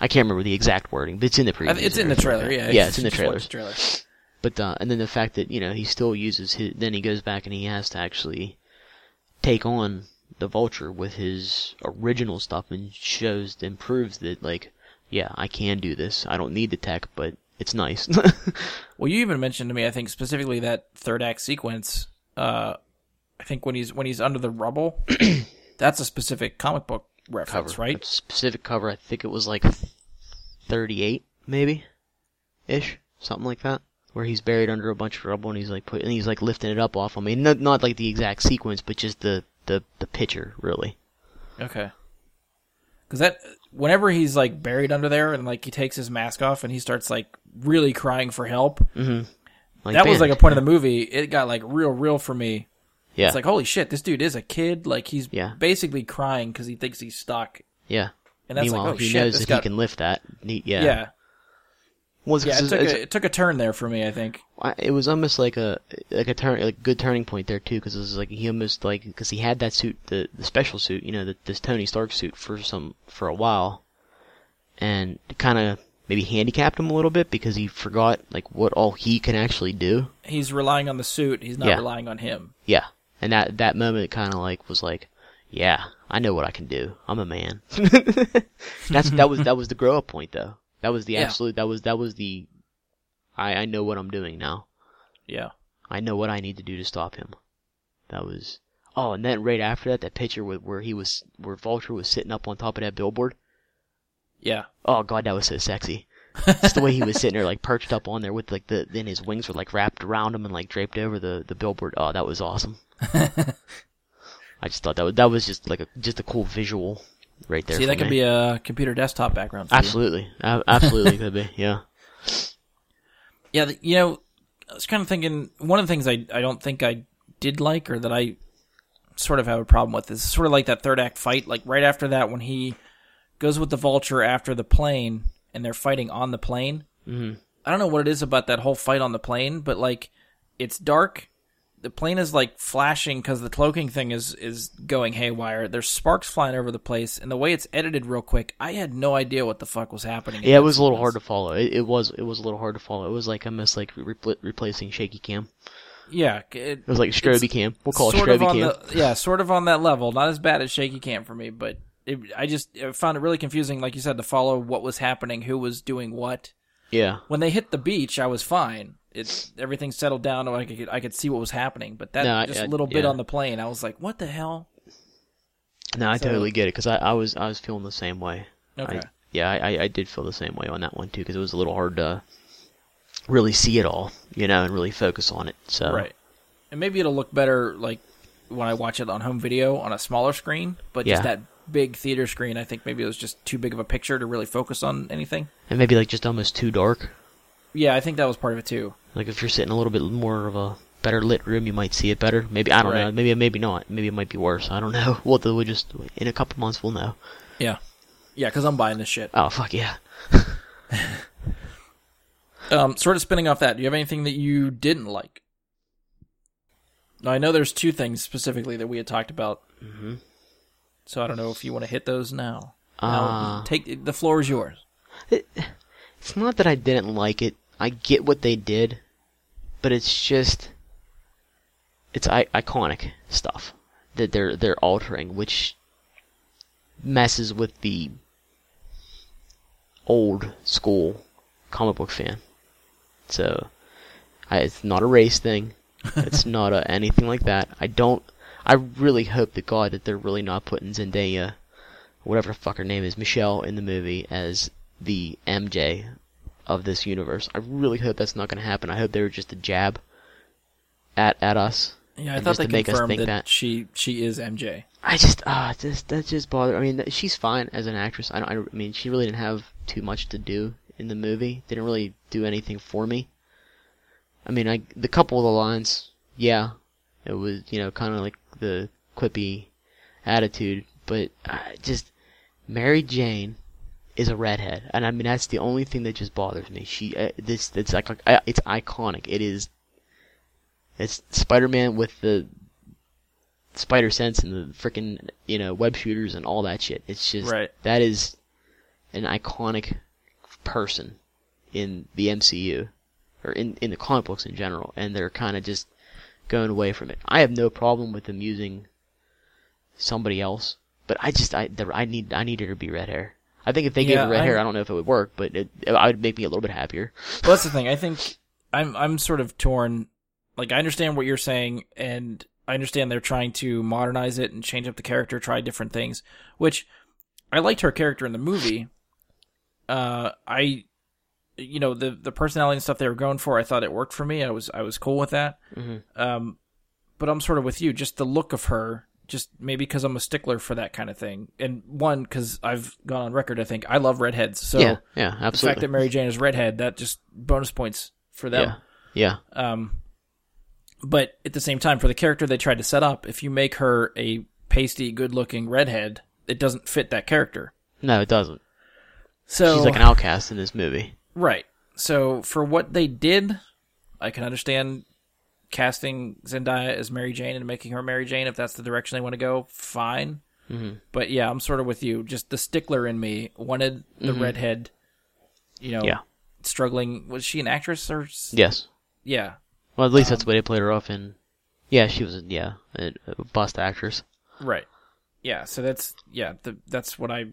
I can't remember the exact wording, but it's in the preview. It's in the trailer. Yeah. yeah, it's in the Just watch trailers. the trailer. But uh, and then the fact that you know he still uses his, then he goes back and he has to actually take on the Vulture with his original stuff and shows and proves that like, yeah, I can do this. I don't need the tech, but it's nice. Well, you even mentioned to me, I think specifically that third act sequence. Uh, I think when he's when he's under the rubble, that's a specific comic book reference, cover, right? Specific cover. I think it was like thirty-eight, maybe, ish, something like that. Where he's buried under a bunch of rubble and he's like put and he's like lifting it up off him. I mean, not, not like the exact sequence, but just the the the picture, really. Okay. Because that whenever he's like buried under there and like he takes his mask off and he starts like really crying for help, Mm-hmm. Like that was like a point of the movie. It got like real, real for me. Yeah. It's like holy shit, this dude is a kid. Like he's Yeah. basically crying because he thinks he's stuck. yeah. And that's Meanwhile, like oh he shit, knows that got he can lift that. He, yeah. yeah. Well, Yeah, it took a, it took a turn there for me. I think. It was almost like a like a turn like good turning point there too because it was like he almost like because he had that suit the the special suit you know the, this Tony Stark suit for some for a while and kind of maybe handicapped him a little bit because he forgot like what all he can actually do He's relying on the suit. He's not Yeah. relying on him. yeah and that that moment kind of like was like yeah I know what I can do I'm a man that's that was that was the grow up point though that was the Yeah. absolute that was that was the I I know what I'm doing now Yeah. I know what I need to do to stop him. That was. Oh, and then right after that, that picture where, where he was, where Vulture was sitting up on top of that billboard. Yeah. Oh god, that was so sexy. Just the way he was sitting there, like perched up on there with like the, then his wings were like wrapped around him and like draped over the the billboard. Oh, that was awesome. I just thought that was that was just like a just a cool visual right there. See, for that could me. be a computer desktop background. For you. absolutely, A- absolutely could be. Yeah, Yeah, the- you know, I was kind of thinking one of the things I I don't think I did like or that I sort of have a problem with is sort of like that third act fight. Like right after that, when he goes with the vulture after the plane and they're fighting on the plane. hmm I don't know what it is about that whole fight on the plane, but like it's dark. The plane is like flashing because the cloaking thing is is going haywire. There's sparks flying over the place, and the way it's edited real quick, I had no idea what the fuck was happening. yeah. It was a little hard to follow. It, it was it was a little hard to follow. It was like I almost like repl- replacing shaky cam. Yeah, it, It was like Stroby cam. We'll call it Stroby cam. the yeah, sort of on that level. Not as bad as shaky cam for me, but it, I just found it really confusing, like you said, to follow what was happening, who was doing what. Yeah. When they hit the beach, I was fine. It's everything settled down, and I could I could see what was happening. But that No, just I- a little bit yeah. on the plane, I was like, what the hell? No, I So- totally get it because I, I was I was feeling the same way. Okay. I, yeah, I, I- I did feel the same way on that one too because it was a little hard to really see it all, you know, and really focus on it. So Right. And maybe it'll look better like when I watch it on home video on a smaller screen, but Yeah. just that big theater screen, I think maybe it was just too big of a picture to really focus on anything. and maybe like just almost too dark. Yeah, I think that was part of it too. Like if you're sitting a little bit more of a better lit room, you might see it better. Maybe I don't know. Maybe maybe not. Maybe it might be worse. I don't know. We'll we'll just in a couple months we'll know. Yeah. Yeah, because I'm buying this shit. Oh fuck yeah. Um, sort of spinning off that, do you have anything that you didn't like? Now, I know there's two things specifically that we had talked about, hmm so I don't know if you want to hit those now. Now, Uh, take the floor is yours. It's not that I didn't like it. I get what they did, but it's just it's I- iconic stuff that they're they're altering, which messes with the old school comic book fan. So I, it's not a race thing. it's not a, anything like that. I don't. I really hope to God that they're really not putting Zendaya, whatever the fuck her name is, Michelle, in the movie as the MJ of this universe. I really hope that's not going to happen. I hope they were just a jab at at us. Yeah, I thought they to make us confirmed that, that. she she is MJ. I just ah, just that just bothered. I mean, she's fine as an actress. I. I, don't- I mean, she really didn't have too much to do in the movie. Didn't really do anything for me. I mean, I the couple of the lines, yeah, it was you know kind of like the quippy attitude, but I just Mary Jane is a redhead, and I mean that's the only thing that just bothers me. She uh, this it's like uh, it's iconic. It is. It's Spider-Man with the spider sense and the freaking you know web shooters and all that shit. It's just Right. that is an iconic person in the MCU or in in the comic books in general, and they're kind of just going away from it. I have no problem with them using somebody else, but I just I the, I need I need her to be red hair. I think if they gave her red I'm- hair, I don't know if it would work, but it, it would make me a little bit happier. Well, that's the thing. I think I'm I'm sort of torn. Like I understand what you're saying, and I understand they're trying to modernize it and change up the character, try different things. Which I liked her character in the movie. Uh, I, you know, the the personality and stuff they were going for, I thought it worked for me. I was I was cool with that. Mhm. Um, but I'm sort of with you. Just the look of her, just maybe because I'm a stickler for that kind of thing, and one because I've gone on record. I think I love redheads. So yeah, yeah, the fact that Mary Jane is redhead, that just bonus points for them. yeah, yeah, Um, but at the same time, for the character they tried to set up, if you make her a pasty, good-looking redhead, it doesn't fit that character. no, it doesn't. So She's like an outcast in this movie. Right. So for what they did, I can understand casting Zendaya as Mary Jane and making her Mary Jane if that's the direction they want to go. Fine. Mhm. But yeah, I'm sort of with you. Just the stickler in me wanted the redhead. You know, Mm-hmm. Yeah. struggling. Was she an actress or? Yes. Yeah. Well, at least that's Um, the way they played her off in. Yeah, she was. Yeah, a, a bust actress. Right. Yeah. So that's yeah. The, that's what I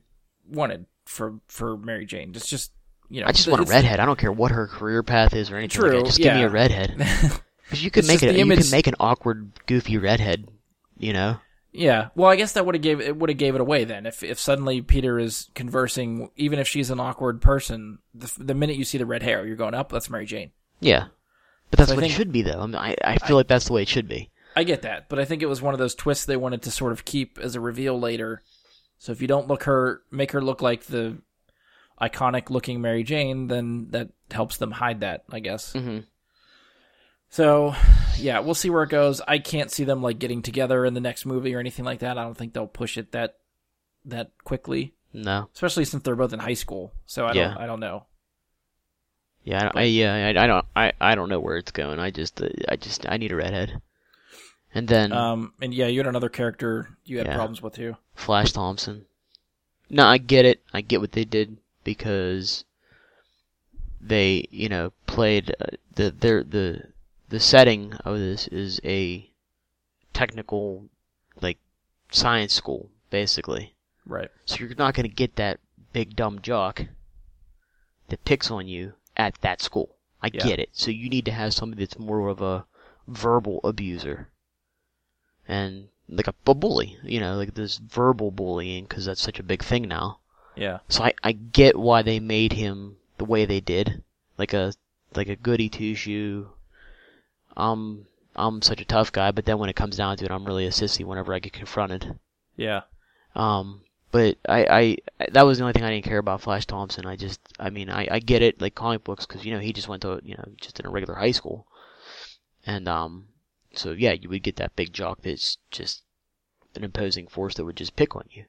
wanted for for Mary Jane. It's just you know. I just want a redhead. I don't care what her career path is or anything. True, that. Just give me a redhead. Because you could It's make just it. the You image- could make an awkward, goofy redhead. You know. Yeah. Well, I guess that would have gave it would have gave it away then. If if suddenly Peter is conversing, even if she's an awkward person, the, the minute you see the red hair, you're going up. that's Mary Jane. Yeah. But that's So I what think- it should be, though. I, mean, I, I feel like that's the way it should be. I get that, but I think it was one of those twists they wanted to sort of keep as a reveal later. So if you don't look her, make her look like the iconic looking Mary Jane, then that helps them hide that, I guess. hmm So, yeah, we'll see where it goes. I can't see them like getting together in the next movie or anything like that. I don't think they'll push it that that quickly, No. especially since they're both in high school. So I Yeah. don't I don't know. Yeah. I, I yeah. I, I don't. I, I don't know where it's going. I just. Uh, I just. I need a redhead. And then Um and yeah, you had another character you had Yeah. problems with too. Flash Thompson. No, I get it. I get what they did because they, you know, played uh, the their the the setting of this is a technical like science school basically. Right. So you're not going to get that big dumb jock that picks on you at that school. I Yeah. get it. So you need to have somebody that's more of a verbal abuser and like a, a bully, you know, like this verbal bullying because that's such a big thing now. Yeah. So I, I get why they made him the way they did, like a like a goody two shoe. I'm I'm such a tough guy, but then when it comes down to it, I'm really a sissy whenever I get confronted. Yeah. Um, but I, I that was the only thing I didn't care about Flash Thompson. I just, I mean, I, I get it, like comic books, because you know he just went to, you know, just in a regular high school, and um, so yeah, you would get that big jock that's just an imposing force that would just pick on you.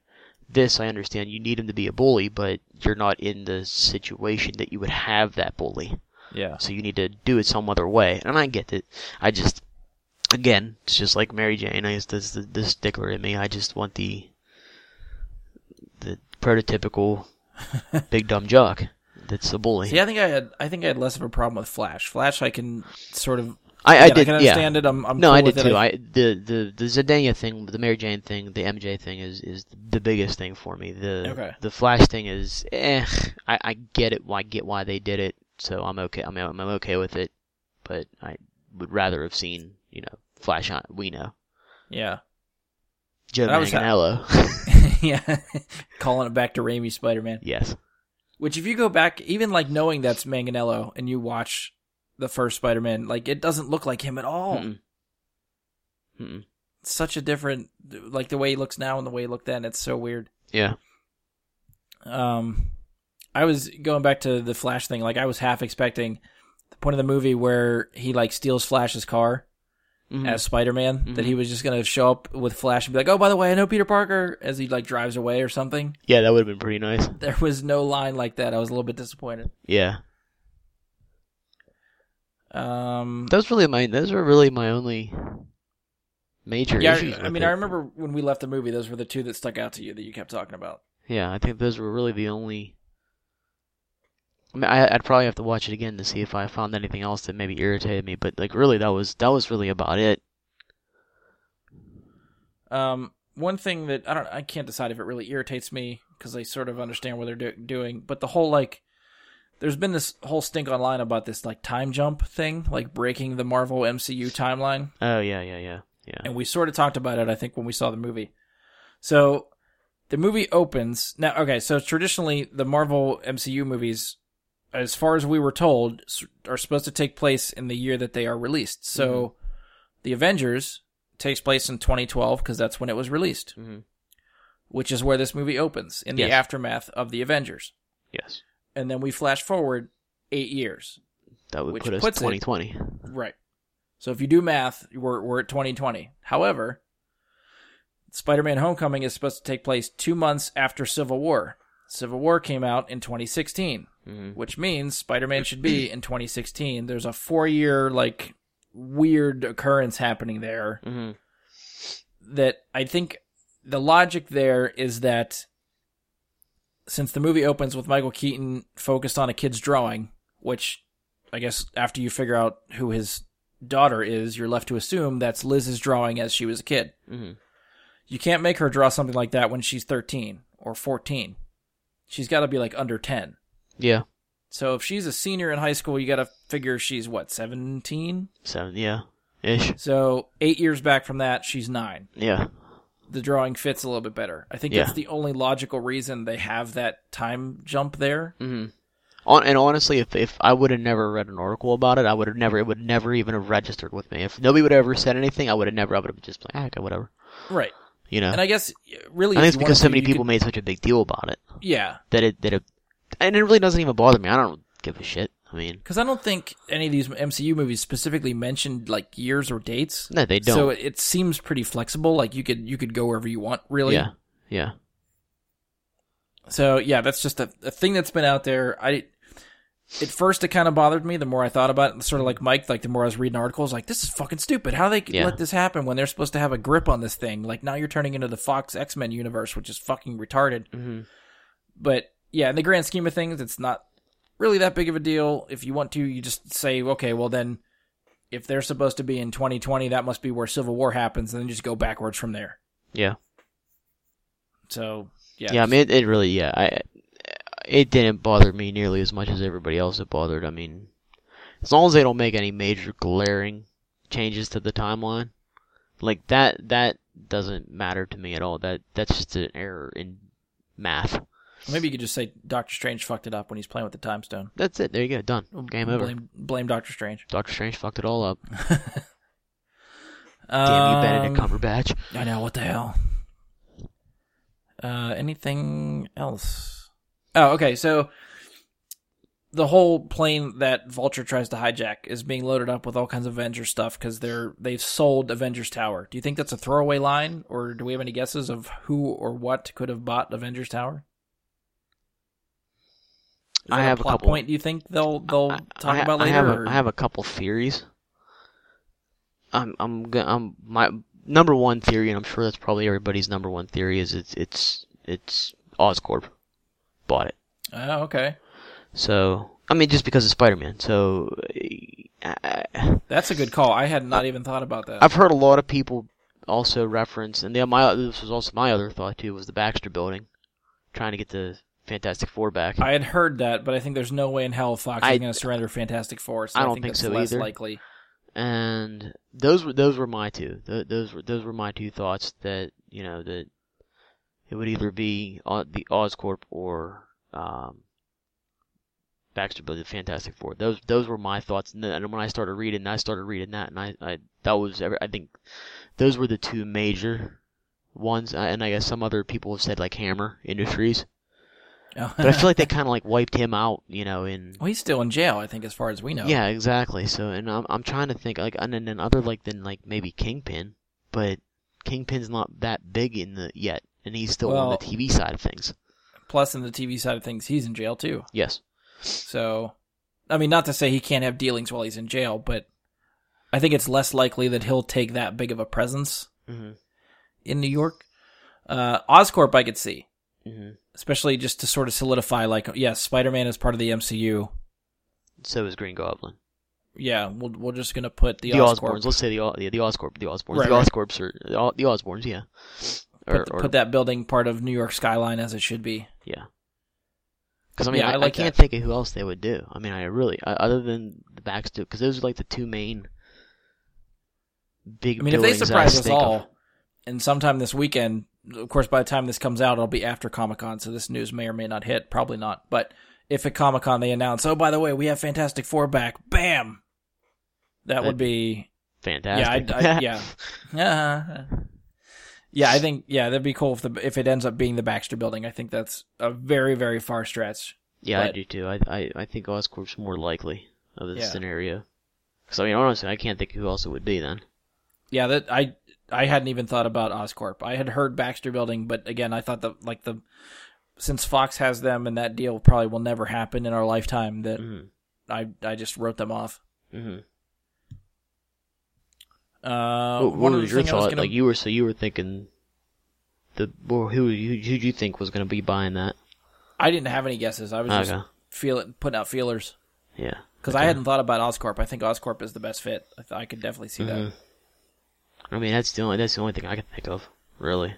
This I understand. You need him to be a bully, but you're not in the situation that you would have that bully. Yeah. So you need to do it some other way. And I get it. I just, again, it's just like Mary Jane. I guess this the, the stickler in me. I just want the the prototypical big dumb jock that's a bully. See, I think I had I think I had less of a problem with Flash. Flash I can sort of I, I did. I can yeah. understand it. I'm, I'm no, cool I did too. I the the the Zendaya thing, the Mary Jane thing, the MJ thing is is the biggest thing for me. The Okay. the Flash thing is eh. I I get it. Why get why they did it. So I'm okay. I mean, I'm okay with it. But I would rather have seen you know Flash on. We know yeah. Joe I was ha- Manganiello. yeah. Calling it back to Raimi Spider Man. yes. Which, if you go back, even like knowing that's Manganiello, and you watch the first Spider-Man, like it doesn't look like him at all. Mm-mm. Mm-mm. Such a different, like the way he looks now and the way he looked then. It's so weird. Yeah. Um, I was going back to the Flash thing. Like I was half expecting the point of the movie where he like steals Flash's car Mhm. as Spider-Man. That Mhm. he was just gonna show up with Flash and be like, "Oh, by the way, I know Peter Parker," as he like drives away or something. Yeah, that would have been pretty nice. There was no line like that. I was a little bit disappointed. Yeah. Um, Those really my those were really my only major yeah, issues. I mean, it. I remember when we left the movie, those were the two that stuck out to you that you kept talking about. Yeah, I think those were really the only. I mean, I, I'd probably have to watch it again to see if I found anything else that maybe irritated me. But like, really, that was that was really about it. Um, one thing that I don't, I can't decide if it really irritates me because I sort of understand what they're do- doing, but the whole like, there's been this whole stink online about this like time jump thing, like breaking the Marvel MCU timeline, Oh yeah, yeah, yeah, yeah. and we sort of talked about it, I think, when we saw the movie. So, the movie opens now. Okay, so traditionally, the Marvel MCU movies, as far as we were told, are supposed to take place in the year that they are released. So, the Avengers takes place in 2012 because that's when it was released Mhm. which is where this movie opens in the aftermath of the Avengers. Yes, And then we flash forward eight years. that would Which put us puts it- 2020. Right. So if you do math, we're, we're at 2020. However, Spider Man Homecoming is supposed to take place two months after Civil War. Civil War came out in 2016, hmm which means Spider Man should be in 2016. There's a four year, like, weird occurrence happening there. hmm that I think the logic there is that since the movie opens with Michael Keaton focused on a kid's drawing, which I guess after you figure out who his daughter is, you're left to assume that's Liz's drawing as she was a kid. hmm You can't make her draw something like that when she's 13 or 14. She's got to be like under 10. Yeah. So if she's a senior in high school, you got to figure she's what, 17? Seven. Yeah. Ish. So 8 years back from that, she's 9. Yeah. The drawing fits a little bit better. I think Yeah. that's the only logical reason they have that time jump there. hmm On, and honestly, if if I would have never read an article about it, I would have never. It would never even have registered with me. If nobody would have ever said anything, I would have never. I would have just been like, ah, okay, whatever. Right. You know. And I guess really, I if think it's you because so many you people made such a big deal about it Yeah, that it that it, and it really doesn't even bother me. I don't give a shit. I mean, because I don't think any of these MCU movies specifically mentioned like years or dates. no, they don't. So it, it seems pretty flexible. Like you could you could go wherever you want, really. Yeah, yeah, So yeah, that's just a, a thing that's been out there. I at first it kind of bothered me. The more I thought about it, sort of like Mike, like the more I was reading articles, like this is fucking stupid. How they Yeah. let this happen when they're supposed to have a grip on this thing? Like now you're turning into the Fox X Men universe, which is fucking retarded. hmm But yeah, in the grand scheme of things, it's not really that big of a deal. If you want to, you just say, okay, well then, if they're supposed to be in 2020, that must be where Civil War happens, and then just go backwards from there. yeah, So yeah, yeah. I mean, it, it really, yeah. I it didn't bother me nearly as much as everybody else it bothered. I mean, as long as they don't make any major glaring changes to the timeline, like that, that doesn't matter to me at all. That that's just an error in math. Maybe you could just say Doctor Strange fucked it up when he's playing with the Time Stone. That's it. There you go. Done. Game over. Blame, blame Doctor Strange. Doctor Strange fucked it all up. Damn you, Benedict Um, Cumberbatch. I know what the hell. Uh, anything else? Oh, okay. So the whole plane that Vulture tries to hijack is being loaded up with all kinds of Avengers stuff because they're they've sold Avengers Tower. Do you think that's a throwaway line, or do we have any guesses of who or what could have bought Avengers Tower? I have a plot couple- point. Do you think they'll they'll I- talk I, about I have, a, I have a couple theories. I'm I'm I'm my number one theory, and I'm sure that's probably everybody's number one theory is it's it's it's Oscorp bought it. Oh, okay. So I mean, just because of Spider-Man. So I, That's a good call. I had not even thought about that. I've heard a lot of people also reference, and yeah, my this was also my other thought too was the Baxter Building, trying to get the Fantastic Four back. I had heard that, but I think there's no way in hell Fox I- is going to surrender Fantastic Four. So I I, don't think, think that's so less either. likely. and those were those were my two. Th- those were those were my two thoughts that you know that it would either be O- the Oscorp or um, Baxter Building, the Fantastic Four. Those those were my thoughts, and, then, and when I started reading, I started reading that, and I, I that was every- I think those were the two major ones, and I guess some other people have said like Hammer Industries, but I feel like they kind of like wiped him out, you know, in well, he's still in jail, I think, as far as we know. yeah, exactly. So, and I'm I'm trying to think like, and then other like than like maybe Kingpin, but Kingpin's not that big in the yet, and he's still on the TV side of things. Plus, in the TV side of things, he's in jail too. Yes. So, I mean, not to say he can't have dealings while he's in jail, but I think it's less likely that he'll take that big of a presence hmm in New York. Uh, Oscorp, I could see, hmm especially just to sort of solidify, like, yes, Spider-Man is part of the MCU. So is Green Goblin. Yeah, we'll, we're just gonna put the, The, Oscorp, Osborns. Let's say the Os- yeah, the Oscorp. The Osborns. Right, the right. Oscorps are the Osborns. Yeah. Or, put, or put that building part of New York skyline as it should be. yeah. Because I mean, Yeah, I, I I can't that. think of who else they would do. I mean, I really I, other than the Baxter, because those are like the two main big. I mean, if they surprise us think of. all, and sometime this weekend, of course, by the time this comes out, it'll be after Comic Con, so this news may or may not hit. Probably not. But if at Comic Con they announce, oh, by the way, we have Fantastic Four back, bam, that would be fantastic. yeah, I'd, I'd, yeah, yeah, yeah. I think yeah, that'd be cool if the if it ends up being the Baxter Building. I think that's a very very far stretch. Yeah, I But- do too. I I, I think Oscorp's more likely of this Yeah. scenario. Because I mean, honestly, I can't think who else it would be then. Yeah, that I I hadn't even thought about Oscorp. I had heard Baxter Building, but again, I thought that like the since Fox has them and that deal probably will never happen in our lifetime that hmm I I just wrote them off. hmm Uh, what, one what was your thing I was thought? gonna- Like you were so you were thinking the well, who who who do you think was going to be buying that? I didn't have any guesses. I was just Okay. feeling putting out feelers Yeah. because I hadn't thought about Oscorp. I think Oscorp is the best fit. I, th- I could definitely see that. I mean, that's the only that's the only thing I can think of, really.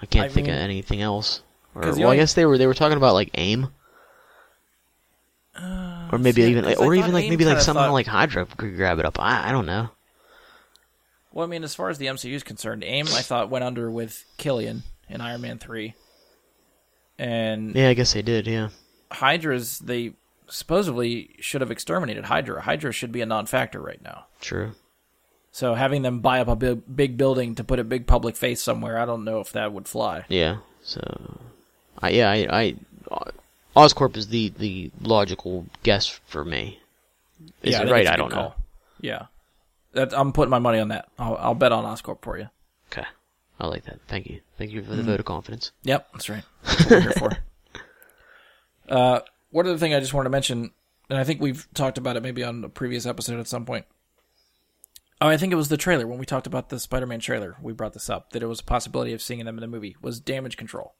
I can't I think mean- of anything else. Or, well, only- I guess they were they were talking about like AIM, uh, or maybe see, even like, or even like maybe like kinda thought- like Hydra could grab it up. I I don't know. Well, I mean, as far as the MCU is concerned, AIM I thought went under with Killian in Iron Man three, and Yeah, I guess they did. Yeah. Hydra's they supposedly should have exterminated Hydra. Hydra should be a non-factor right now. True. So having them buy up a big, big building to put a big public face somewhere, I don't know if that would fly. Yeah. So, I yeah I I Oscorp is the the logical guess for me. Is yeah, it right? I don't know. Yeah, that, I'm putting my money on that. I'll, I'll bet on Oscorp for you. Okay. I like that. Thank you. Thank you for Mm. the vote of confidence. Yep, that's right. That's what we're here for. Uh, one other thing I just wanted to mention, and I think we've talked about it maybe on a previous episode at some point. Oh, I think it was the trailer when we talked about the Spider-Man trailer. We brought this up that it was a possibility of seeing them in the movie. Was damage control?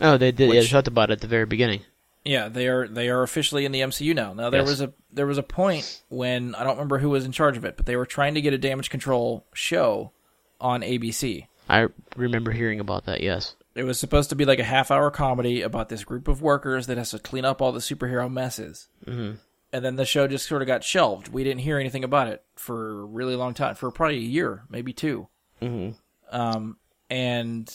Oh, they did. yeah, they Which- talked about it at the very beginning. Yeah, they are they are officially in the MCU now. Now there Yes. was a there was a point when I don't remember who was in charge of it, but they were trying to get a damage control show on ABC. I remember hearing about that. Yes. It was supposed to be like a half hour comedy about this group of workers that has to clean up all the superhero messes. Mhm. And then the show just sort of got shelved. We didn't hear anything about it for a really long time, for probably a year, maybe two. Mhm. Um, and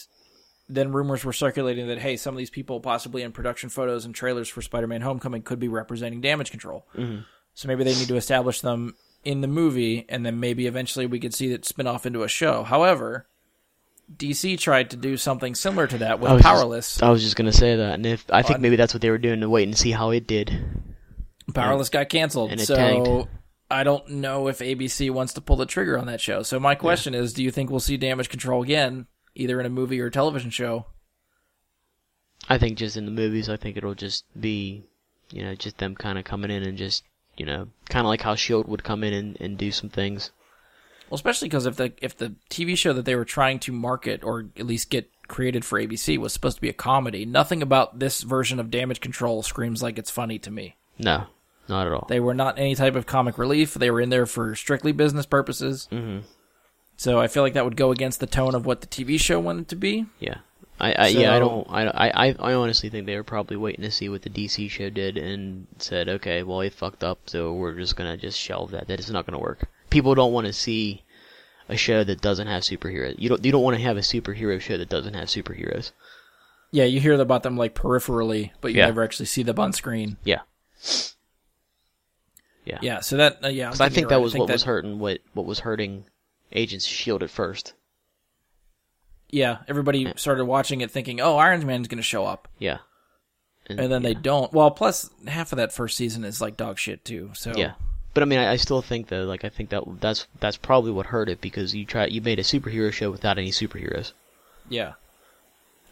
then rumors were circulating that hey, some of these people possibly in production photos and trailers for Spider-Man: Homecoming could be representing damage control. Mhm. So maybe they need to establish them in the movie, and then maybe eventually we could see that spin off into a show. However, DC tried to do something similar to that I with just- Powerless. I was just gonna say that, and if I think maybe that's what they were doing to wait and see how it did. Powerless got canceled, and it so tanked. I don't know if ABC wants to pull the trigger on that show. So my question is, do you think we'll see Damage Control again, either in a movie or a television show? I think just in the movies, I think it'll just be, you know, just them kind of coming in and just, you know, kind of like how Shield would come in and, and do some things. Well, especially because if the if the TV show that they were trying to market or at least get created for ABC was supposed to be a comedy, nothing about this version of Damage Control screams like it's funny to me. No, not at all. They were not any type of comic relief. They were in there for strictly business purposes. hmm So I feel like that would go against the tone of what the TV show wanted to be. Yeah. I, I yeah I don't I, I I honestly think they were probably waiting to see what the DC show did and said okay well it fucked up so we're just gonna just shelve that that is not gonna work people don't want to see a show that doesn't have superheroes you don't you don't want to have a superhero show that doesn't have superheroes Yeah, you hear about them like peripherally, but you Yeah. never actually see them on screen. Yeah. Yeah. Yeah, so that uh, yeah, I think you're that right. was think what that- was hurting what what was hurting Agents Shield at first. Yeah, everybody started watching it thinking, "Oh, Iron Man's going to show up," Yeah. and then they don't. Well, plus half of that first season is like dog shit too. So Yeah. But I mean, I, I still think though, like I think that that's that's probably what hurt it because you try you made a superhero show without any superheroes, yeah.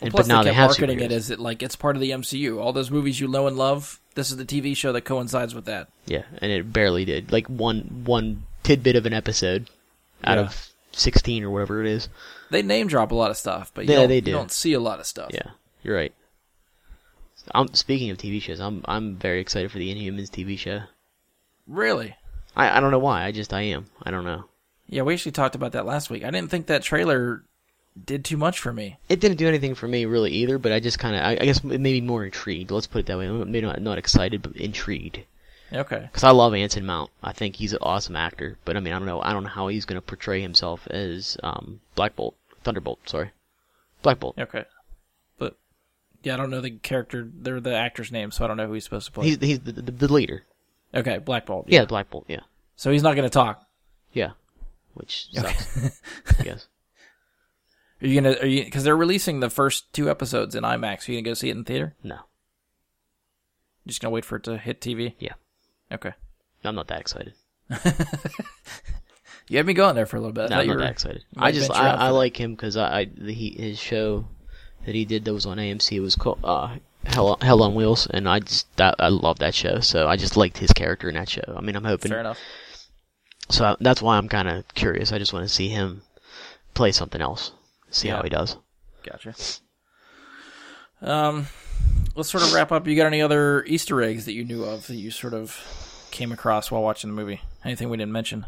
And Plus, but now they kept marketing it as it like it's part of the MCU. All those movies you know and love. This is the TV show that coincides with that. yeah, and it barely did. Like one one tidbit of an episode out Yeah. of sixteen or whatever it is. They name drop a lot of stuff, but you, Yeah, don't, they you do. don't see a lot of stuff. Yeah, you're right. I'm speaking of TV shows. I'm I'm very excited for the Inhumans TV show. Really? I I don't know why. I just I am. I don't know. Yeah, we actually talked about that last week. I didn't think that trailer did too much for me. It didn't do anything for me really either, but I just kind of I, I guess maybe more intrigued. Let's put it that way. Maybe not not excited, but intrigued. Okay. Because I love Anson Mount. I think he's an awesome actor. But I mean, I don't know. I don't know how he's going to portray himself as um, Black Bolt, Thunderbolt. Sorry, Black Bolt. Okay. But yeah, I don't know the character. They're the actor's name, so I don't know who he's supposed to play. He's he's the, the, the leader. okay, Black Bolt. Yeah, Black Bolt. Yeah, So he's not going to talk. yeah. Which sucks. I guess. Are you gonna? Are you? Because they're releasing the first two episodes in IMAX. Are you gonna go see it in theater? No, Just gonna wait for it to hit TV. Yeah. Okay. I'm not that excited. You had me going there for a little bit. No, I'm not that excited. I just I, I like him because I, I the, he, his show that he did that was on AMC was called uh, Hell Hell on Wheels, and I just that I love that show. So I just liked his character in that show. I mean, I'm hoping Fair enough. So I- that's why I'm kind of curious. I just want to see him play something else, see Yeah. how he does. Gotcha. Um, let's sort of wrap up. You got any other Easter eggs that you knew of that you sort of came across while watching the movie? Anything we didn't mention?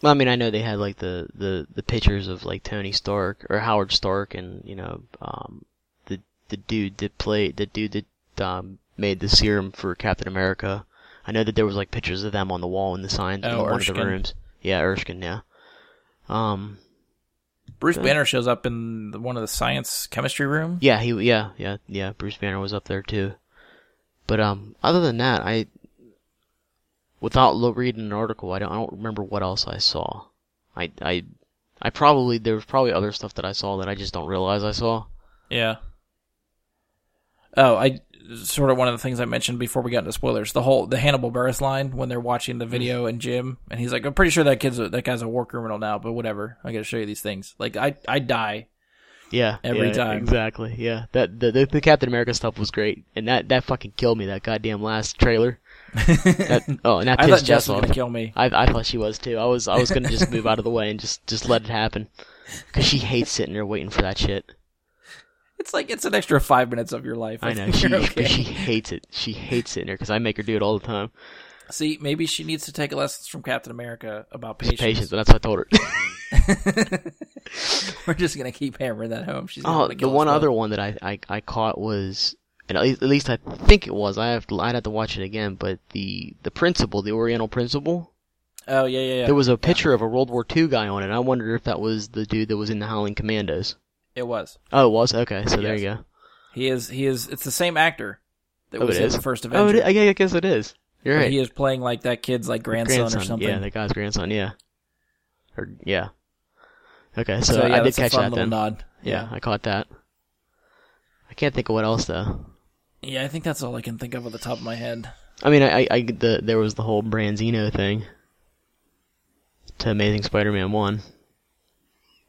Well, I mean, I know they had like the, the, the pictures of like Tony Stark or Howard Stark, and you know, um, the the dude that played the dude that um, made the serum for Captain America. I know that there was like pictures of them on the wall in the signs in Oh, one of the rooms. Yeah, Erskine. Yeah. Um. Bruce Okay. Banner shows up in the, one of the science chemistry room. Yeah. He. Yeah. Yeah. Yeah. Bruce Banner was up there too. But um, other than that, I. Without reading an article, I don't. I don't remember what else I saw. I. I. I probably there was probably other stuff that I saw that I just don't realize I saw. Yeah. Oh, I sort of one of the things I mentioned before we got into spoilers. The whole the Hannibal Buress line when they're watching the video mm-hmm. in gym, and he's like, "I'm pretty sure that kid's a, that guy's a war criminal now, but whatever. I got to show you these things. Like I I die. Yeah, Every yeah, time. Exactly. Yeah, that the, the the Captain America stuff was great, and that that fucking killed me. That goddamn last trailer. That, oh, and that pissed Jess off. gonna kill me. I I thought she was too. I was I was gonna just move out of the way and just just let it happen, because she hates sitting there waiting for that shit. It's like it's an extra five minutes of your life. I know think she okay. she hates it. She hates sitting there because I make her do it all the time. See, maybe she needs to take lessons from Captain America about patience. patience, but that's what I told her. We're just gonna keep hammering that home. She's Oh, the one other one that I, I, I caught was, and at least, at least I think it was. I have to, I'd have to watch it again. But the the principal, the Oriental principal, Oh yeah, yeah, yeah. there was a picture of a World War II guy on it. and I wondered if that was the dude that was in the Howling Commandos. It was. Oh, it was okay. So there Yes. you go. He is. He is. It's the same actor that Oh, was it in is? the first Oh, it, I guess- I guess it is. You're But right. He is playing like that kid's like grandson, or something. Yeah, that guy's grandson. Yeah. Or yeah. Okay, so, so, yeah, I did that's catch a fun that little then. nod. Yeah, I caught that. I can't think of what else though. Yeah, I think that's all I can think of at the top of my head. I mean, I, I, I the there was the whole Branzino thing to Amazing Spider-Man one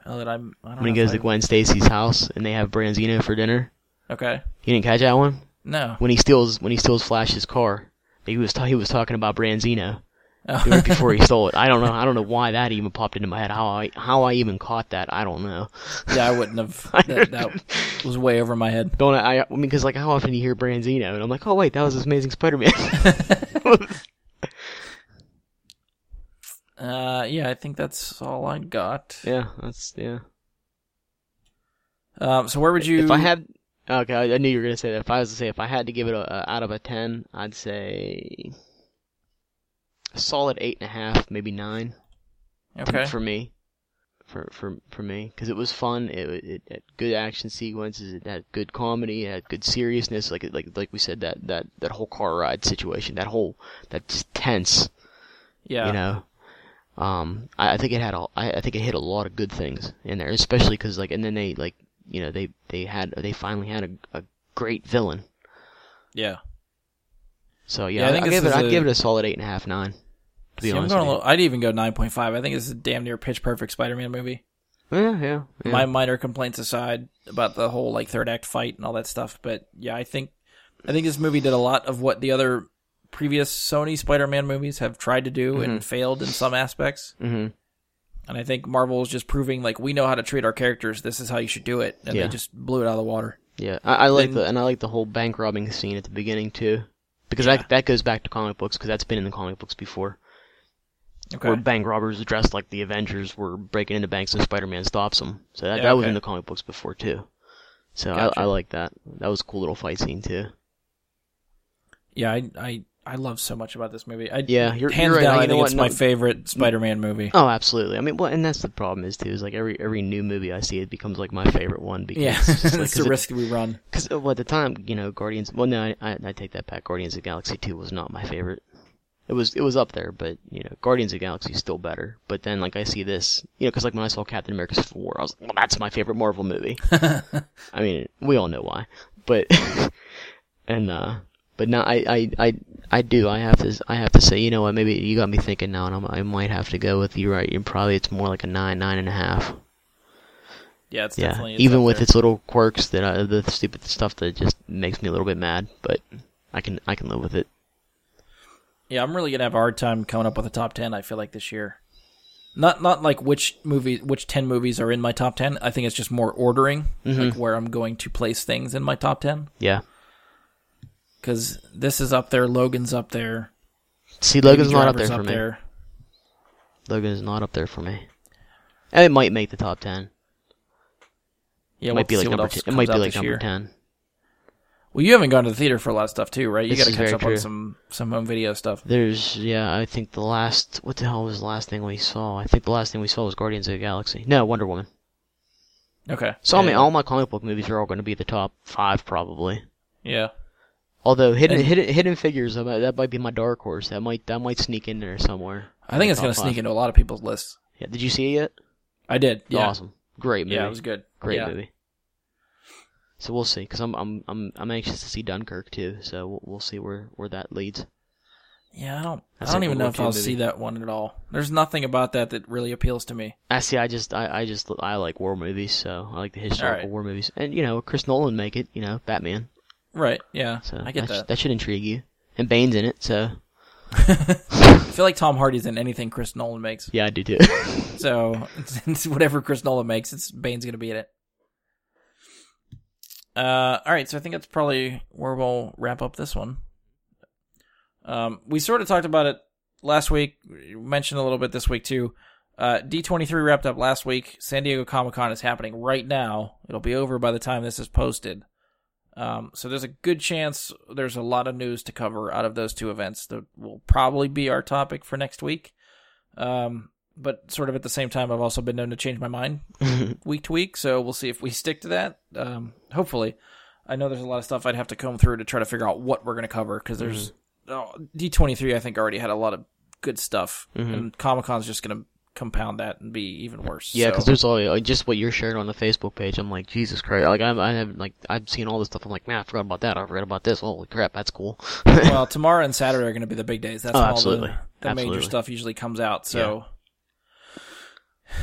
Oh, that I'm. I don't when he know if goes to I- Gwen Stacy's house and they have Branzino for dinner. Okay. You didn't catch that one No. when he steals when he steals Flash's car. He was ta- he was talking about Branzino Oh. right before he stole it. I don't know. I don't know why that even popped into my head. How I how I even caught that. I don't know. yeah, I wouldn't have. That, that was way over my head. Don't I? I mean, because like how often do you hear Branzino and I'm like, oh wait, that was this Amazing Spider-Man. Uh, yeah, I think that's all I got. yeah, that's yeah. Um, so where would you? If I had, okay, I, knew you were gonna say that. If I was to say, if I had to give it a, a out of a ten, I'd say a solid eight and a half, maybe nine okay. for me. for for for me because it was fun. It, it had good action sequences. It had good comedy. It had good seriousness. Like like like we said that that that whole car ride situation. That whole that just tense. Yeah. You know. Um, I, I think it had a, I, I think it hit a lot of good things in there, especially because like, and then they like, you know, they they had they finally had a, a great villain. Yeah. So yeah, Yeah, I think I give it is I'd give it a solid eight and a half nine. To be See, I'm honest going a I'd even go 9.5. I think is a damn near pitch perfect Spider-Man movie. Yeah, yeah, yeah. My minor complaints aside about the whole like third act fight and all that stuff, but yeah, I think I think this movie did a lot of what the other previous Sony Spider-Man movies have tried to do and failed in some aspects. hmm And I think Marvel is just proving like we know how to treat our characters. This is how you should do it, and Yeah. they just blew it out of the water. Yeah, I, I like Then- the and I like the whole bank robbing scene at the beginning too, because Yeah. that that goes back to comic books because that's been in the comic books before, Okay. where bank robbers dressed like the Avengers were breaking into banks and Spider-Man stops them. So that Yeah, that was in the comic books before too. So Gotcha. I, I like that. That was a cool little fight scene too. Yeah, I I I love so much about this movie. I, Yeah, you're- hands you're right. down. Like, I think it's my favorite Spider-Man movie. Oh, absolutely. I mean, well, and that's the problem is too is like every every new movie I see it becomes like my favorite one because Yeah, it's like, it's the it- risk we run. Because well, at the time, you know, Guardians. Well, no, I, I, I take that back. Guardians of the Galaxy Two was not my favorite. It was it was up there, but you know, Guardians of the Galaxy is still better. But then, like, I see this, you know, because like when I saw Captain America: Four, I was like, well, that's my favorite Marvel movie. I mean, we all know why, but and uh, but now I, I I I do. I have to I have to say, you know what? Maybe you got me thinking now, and I'm, I might have to go with you. Right? You're probably it's more like a nine, nine and a half. Yeah, it's Yeah, it's even with there. its little quirks that I, the stupid stuff that just makes me a little bit mad, but I can I can live with it. Yeah, I'm really gonna have a hard time coming up with a top ten. I feel like this year, not not like which movie, which ten movies are in my top ten. I think it's just more ordering, Mm-hmm. like where I'm going to place things in my top ten. Yeah. Because this is up there, Logan's up there, See, Logan's not up there for me. there. Logan is not up there for me. And it might make the top ten. Yeah, it we'll might be like number. else T- it might be like number year. ten. Well, you haven't gone to the theater for a lot of stuff too, right? You got to catch up on some some home video stuff. There's yeah. I think the last what the hell was the last thing we saw? I think the last thing we saw was Guardians of the Galaxy. No, Wonder Woman. Okay. So I mean, all my comic book movies are all going to be the top five probably. yeah. Although hidden And- hidden hidden figures that might, be my dark horse. That might that might sneak in there somewhere. I think it's gonna top sneak into a lot of people's lists. Yeah, did you see it yet? I did. Yeah. Awesome. Great movie. Yeah, it was good. Great yeah. movie. So we'll see, because I'm I'm I'm I'm anxious to see Dunkirk too. So we'll, we'll see where where that leads. Yeah, I don't. That's I don't even know if I'll War see that one at all. There's nothing about that that really appeals to me. I see. I just I, I just I like war movies, so I like the historical Alright. war movies, and you know Chris Nolan make it. You know Batman. Right. Yeah. So I get sh- that. that should intrigue you. And Bane's in it, so I feel like Tom Hardy's in anything Chris Nolan makes. yeah, I do too. So it's whatever Chris Nolan makes, it's Bane's gonna be in it. Uh, all right, so I think that's probably where we'll wrap up this one. Um, we sort of talked about it last week, we mentioned a little bit this week too. Uh, D23 wrapped up last week. San Diego Comic Con is happening right now. It'll be over by the time this is posted. Um, so there's a good chance there's a lot of news to cover out of those two events that will probably be our topic for next week. Um, but sort of at the same time, I've also been known to change my mind week to week, so we'll see if we stick to that. Um, hopefully, I know there's a lot of stuff I'd have to comb through to try to figure out what we're going to cover because there's oh, D23. I think already had a lot of good stuff, and Comic Con's just going to compound that and be even worse. yeah, so. because there's all like, just what you're sharing on the Facebook page. I'm like Jesus Christ! Like I'm, I have like I've seen all this stuff. I'm like, man, I forgot about that. I forgot about this. Holy crap, that's cool. well, tomorrow and Saturday are going to be the big days. That's Oh, all absolutely. the, the major stuff usually comes out. So,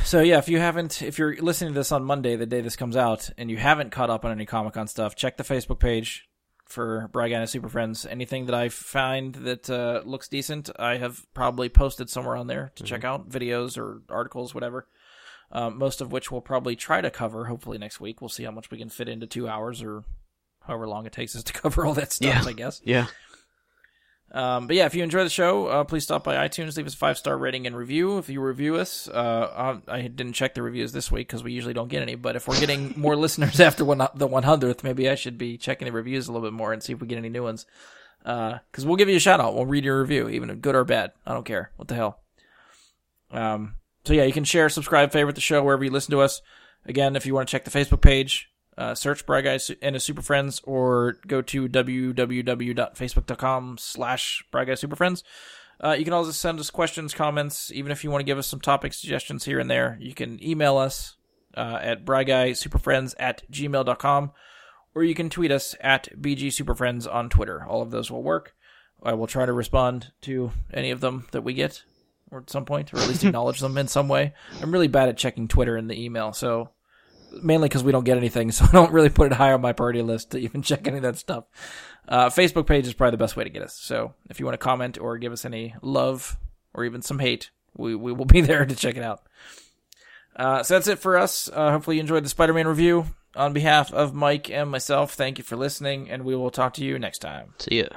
so yeah, if you haven't, if you're listening to this on Monday, the day this comes out, and you haven't caught up on any Comic Con stuff, check the Facebook page for Bragana Super Friends. Anything that I find that uh, looks decent, I have probably posted somewhere on there to check out videos or articles, whatever. Um, most of which we'll probably try to cover. Hopefully next week, we'll see how much we can fit into two hours or however long it takes us to cover all that stuff. Yeah. I guess. yeah, Um, but yeah, if you enjoy the show, uh, please stop by iTunes, leave us a five star rating and review. If you review us, uh, I, I didn't check the reviews this week because we usually don't get any. But if we're getting more listeners after one, the 100th, maybe I should be checking the reviews a little bit more and see if we get any new ones. Because we'll give you a shout out. We'll read your review, even good or bad. I don't care. What the hell. Um, so yeah, you can share, subscribe, favorite the show wherever you listen to us. Again, if you want to check the Facebook page, uh, search Bry Guys and his Super Friends, or go to www.facebook.com slash Bry Guys Super Friends. Uh, you can also send us questions, comments, even if you want to give us some topic suggestions here and there. You can email us uh, at bryguysuperfriends at gmail.com, or you can tweet us at bgsuperfriends on Twitter. All of those will work. I will try to respond to any of them that we get, or at some point, or at least acknowledge them in some way. I'm really bad at checking Twitter and the email, so mainly because we don't get anything, so I don't really put it high on my priority list to even check any of that stuff. Uh, Facebook page is probably the best way to get us. So if you want to comment or give us any love or even some hate, we, we will be there to check it out. Uh, so that's it for us. Uh, hopefully you enjoyed the Spider-Man review. On behalf of Mike and myself, thank you for listening, and we will talk to you next time. See ya.